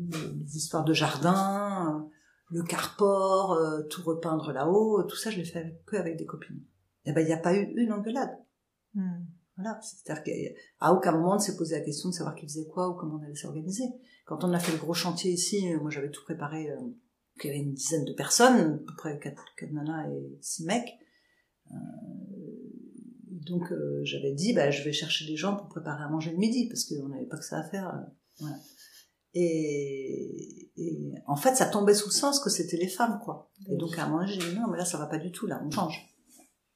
les histoires de jardin, le carport, euh, tout repeindre là-haut, tout ça, je l'ai fait que avec des copines. Et eh ben, il n'y a pas eu une engueulade. Hmm. Voilà, c'est-à-dire qu'à aucun moment on s'est posé la question de savoir qui faisait quoi ou comment on allait s'organiser. Quand on a fait le gros chantier ici, moi j'avais tout préparé, euh, il y avait une dizaine de personnes, à peu près quatre, quatre nanas et six mecs. Euh, donc euh, j'avais dit, bah, je vais chercher des gens pour préparer à manger le midi, parce qu'on n'avait pas que ça à faire. euh, voilà. Et, et en fait, ça tombait sous le sens que c'était les femmes, quoi. Et donc à un moment, j'ai dit, non, mais là, ça va pas du tout, là, on change.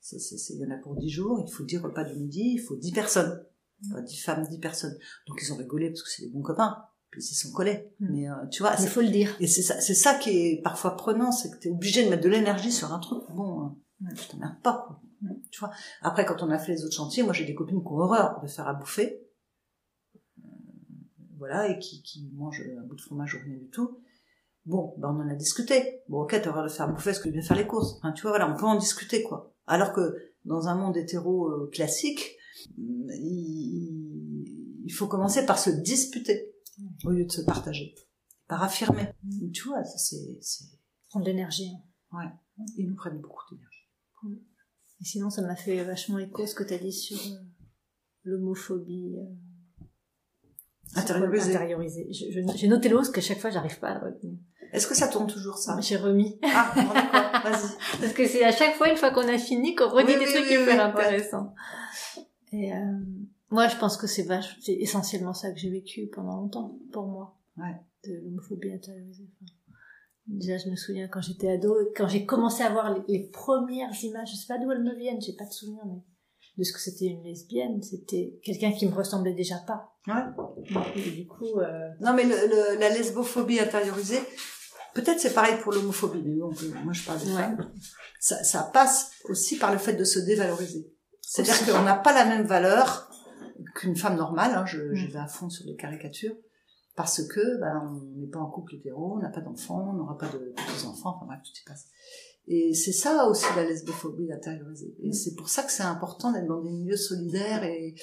C'est, c'est, c'est- il y en a pour 10 jours, il faut 10 repas du midi, il faut 10 personnes. Enfin, 10 femmes, 10 personnes. Donc ils ont rigolé parce que c'est des bons copains. Puis ils s'y sont collés. Mm. Mais euh, tu vois, Il faut le dire. et c'est ça, c'est ça qui est parfois prenant, c'est que t'es obligé de mettre de l'énergie sur un truc. Bon, euh, je t'emmerde pas, quoi. Mm. Tu vois. Après, quand on a fait les autres chantiers, moi j'ai des copines qui ont horreur de faire à bouffer. Euh, voilà, et qui, qui mangent un bout de fromage ou rien du tout. Bon, ben on en a discuté. Bon, ok, t'as de faire bouffer, est-ce que tu viens faire les courses Enfin, tu vois, voilà, on peut en discuter, quoi. Alors que dans un monde hétéro euh, classique, mm, il, faut commencer par se disputer au lieu de se partager, par affirmer. Tu vois, ça c'est. Prendre de l'énergie. ils nous prennent beaucoup d'énergie. Et sinon, ça m'a fait vachement écho ce que tu as dit sur euh, l'homophobie. euh, Intériorisée. intériorisée. J'ai noté le mot parce qu'à chaque fois, j'arrive pas à le retenir. Est-ce que ça tourne toujours ça? J'ai remis. Ah, bon, d'accord, vas-y. Parce que c'est à chaque fois, une fois qu'on a fini, qu'on redit Oui, des oui, trucs oui, hyper intéressants. Et euh, moi, je pense que c'est vache, c'est essentiellement ça que j'ai vécu pendant longtemps, pour moi. Ouais. De l'homophobie intériorisée. Déjà, je me souviens quand j'étais ado, quand j'ai commencé à voir les, les premières images, je sais pas d'où elles me viennent, j'ai pas de souvenir, mais de ce que c'était une lesbienne, c'était quelqu'un qui me ressemblait déjà pas. Ouais. Et du coup, euh, Non, mais le, le- la lesbophobie intériorisée, peut-être c'est pareil pour l'homophobie, mais bon, moi je parle des Ouais. femmes. Ça, ça passe aussi par le fait de se dévaloriser. C'est-à-dire qu'on n'a pas la même valeur qu'une femme normale, hein, je, je vais à fond sur les caricatures, parce que ben, on n'est pas en couple hétéro, on n'a pas d'enfants, on n'aura pas de petits-enfants, enfin bref, tout y passe. Et c'est ça aussi la lesbophobie intériorisée. Et c'est pour ça que c'est important d'être dans des milieux solidaires et,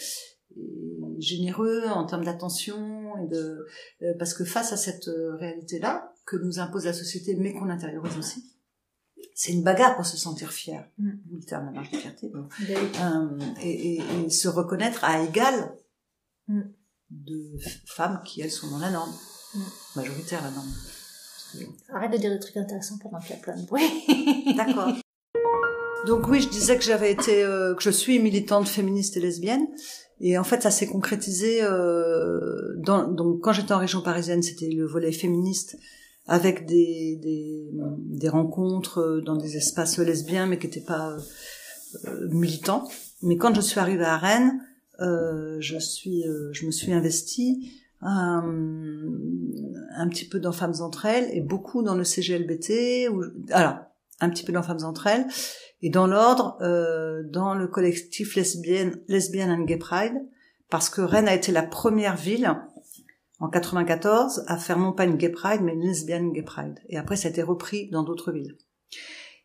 et généreux en termes d'attention et de euh, parce que face à cette euh, réalité-là que nous impose la société, mais qu'on intériorise aussi, c'est une bagarre pour se sentir fier. Mm. Le terme la marche de fierté. bon. Euh, et, et- et se reconnaître à égal Mm. de femmes qui elles sont dans la norme, Mm. majoritaire la norme. arrête de dire des trucs intéressants pendant qu'il y a plein de bruit. D'accord. Donc oui, je disais que j'avais été, euh, que je suis militante féministe et lesbienne, et en fait ça s'est concrétisé. Euh, dans, donc quand j'étais en région parisienne, c'était le volet féministe avec des, des, des rencontres euh, dans des espaces lesbiens, mais qui n'étaient pas euh, euh, militants. Mais quand je suis arrivée à Rennes, euh, je suis, euh, je me suis investie euh, un petit peu dans Femmes entre elles et beaucoup dans le CGLBT. Ou, alors, un petit peu dans Femmes entre elles et dans l'ordre dans le collectif lesbienne Lesbian and Gay Pride parce que Rennes a été la première ville en 94 à faire non pas une Gay Pride mais une Lesbian Gay Pride et après ça a été repris dans d'autres villes.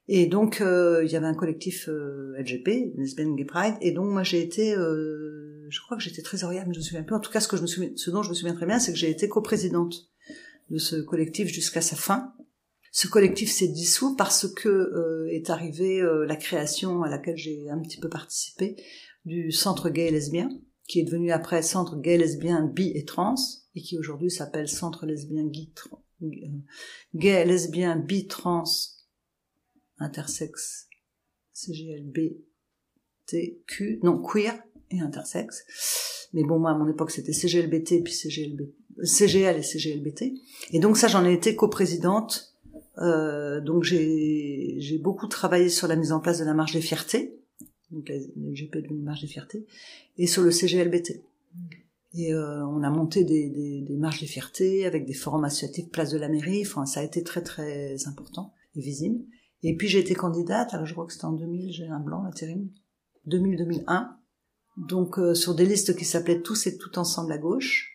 Et donc euh, il y avait un collectif euh, LGP, Lesbian Gay Pride et donc moi j'ai été euh, je crois que j'étais trésorière mais je me souviens plus. En tout cas ce que je me souviens ce dont je me souviens très bien c'est que j'ai été coprésidente de ce collectif jusqu'à sa fin. Ce collectif s'est dissous parce que euh, est arrivée euh, la création à laquelle j'ai un petit peu participé du centre gay et lesbien, qui est devenu après centre gay, lesbien, bi et trans, et qui aujourd'hui s'appelle centre lesbien, gay, euh, gay, lesbien, bi, trans, intersexe, CGLB, TQ, non, queer et intersexe. Mais bon, moi, à mon époque, c'était CGLBT, puis CGLB, CGL et CGLBT. Et donc ça, j'en ai été coprésidente euh, donc j'ai j'ai beaucoup travaillé sur la mise en place de la marche des fiertés, donc la, le GP de la marche des fiertés, et sur le CGLBT. Et euh, on a monté des, des, des marches des fiertés avec des forums associatifs place de la mairie. Enfin, ça a été très très important et visible. Et puis j'ai été candidate. Alors je crois que c'était en 2000. J'ai un blanc terrible. 2000-2001. Donc euh, sur des listes qui s'appelaient tous et tout ensemble à gauche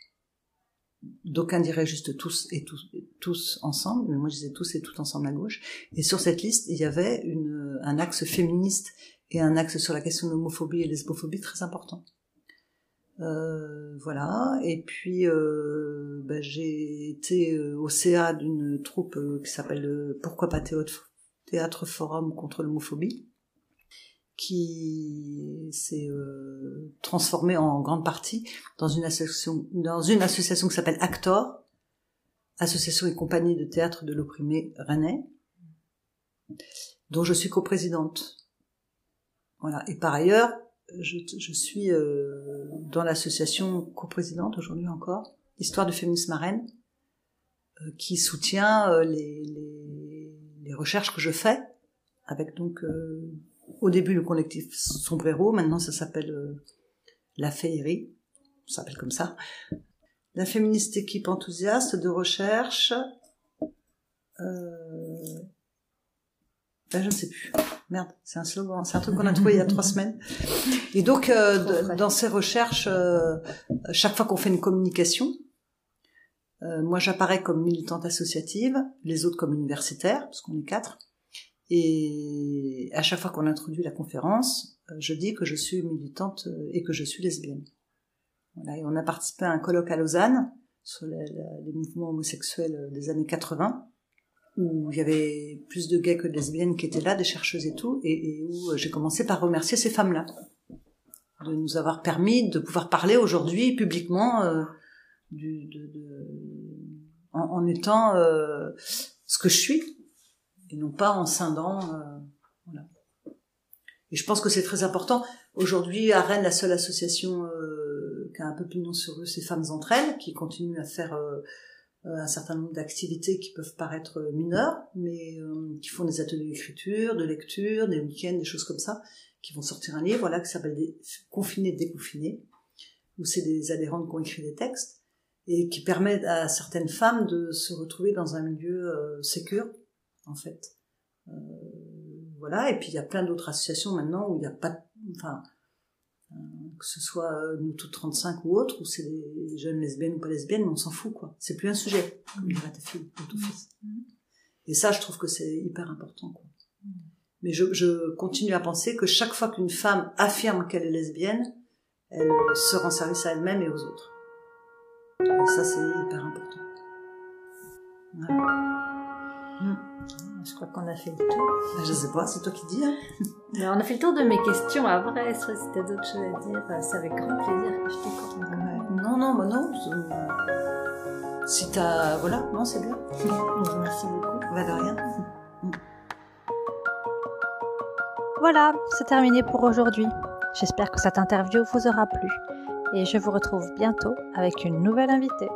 d'aucuns diraient juste tous et tous, tous ensemble, mais moi je disais tous et tout ensemble à gauche. Et sur cette liste, il y avait une, un axe féministe et un axe sur la question de l'homophobie et lesbophobie très important. Euh, voilà. Et puis euh, ben, j'ai été euh, au CA d'une troupe euh, qui s'appelle Pourquoi pas Théâtre, Théâtre Forum contre l'homophobie. qui s'est transformée en grande partie dans une association, dans une association qui s'appelle Actor, Association et compagnie de théâtre de l'opprimé rennais, dont je suis coprésidente. Voilà. Et par ailleurs, je, suis euh, dans l'association coprésidente aujourd'hui encore, Histoire du féminisme Rennes, euh, qui soutient euh, les, recherches que je fais, avec donc au début le collectif Sombrero, maintenant ça s'appelle La Féerie, ça s'appelle comme ça. La féministe équipe enthousiaste de recherche. Ben, je ne sais plus. Merde, c'est un slogan, c'est un truc qu'on a trouvé il y a trois semaines. Et donc, euh, dans ces recherches, euh, chaque fois qu'on fait une communication, euh, moi j'apparais comme militante associative, les autres comme universitaires, parce qu'on est quatre. Et à chaque fois qu'on introduit la conférence, je dis que je suis militante et que je suis lesbienne. Voilà, et on a participé à un colloque à Lausanne sur les, les mouvements homosexuels des années 80 où il y avait plus de gays que de lesbiennes qui étaient là, des chercheuses et tout, et, où j'ai commencé par remercier ces femmes-là de nous avoir permis de pouvoir parler aujourd'hui publiquement euh, du, de, de, en, en, étant euh, ce que je suis et non pas en scindant. Euh, voilà. Et je pense que c'est très important. Aujourd'hui, à Rennes, la seule association euh, qui a un peu nom sur eux, c'est Femmes entre elles, qui continue à faire euh, un certain nombre d'activités qui peuvent paraître mineures, mais euh, qui font des ateliers d'écriture, de lecture, des week-ends, des choses comme ça, qui vont sortir un livre, voilà, qui s'appelle Confinés, déconfinés, où c'est des adhérentes qui ont écrit des textes, et qui permettent à certaines femmes de se retrouver dans un milieu euh, sécure, en fait. Euh, voilà, et puis il y a plein d'autres associations maintenant où il n'y a pas, enfin, que ce soit nous toutes 35 ou autres, ou c'est des jeunes lesbiennes ou pas lesbiennes, mais on s'en fout, quoi. C'est plus un sujet, comme dirait ta fille ou ton fils. Et ça, je trouve que c'est hyper important, quoi. Mais je, je, continue à penser que chaque fois qu'une femme affirme qu'elle est lesbienne, elle se rend service à elle-même et aux autres. Et ça, c'est hyper important. Voilà. Mmh. Je crois qu'on a fait le tour. Je sais pas, c'est toi qui dis. Hein on a fait le tour de mes questions. Après, si t'as d'autres choses à dire, c'est avec grand plaisir que je t'écoute. Ouais. Non, non, bah non. Si t'as... Voilà, non, c'est bien. Merci beaucoup. Bah de rien. Voilà, c'est terminé pour aujourd'hui. J'espère que cette interview vous aura plu. Et je vous retrouve bientôt avec une nouvelle invitée.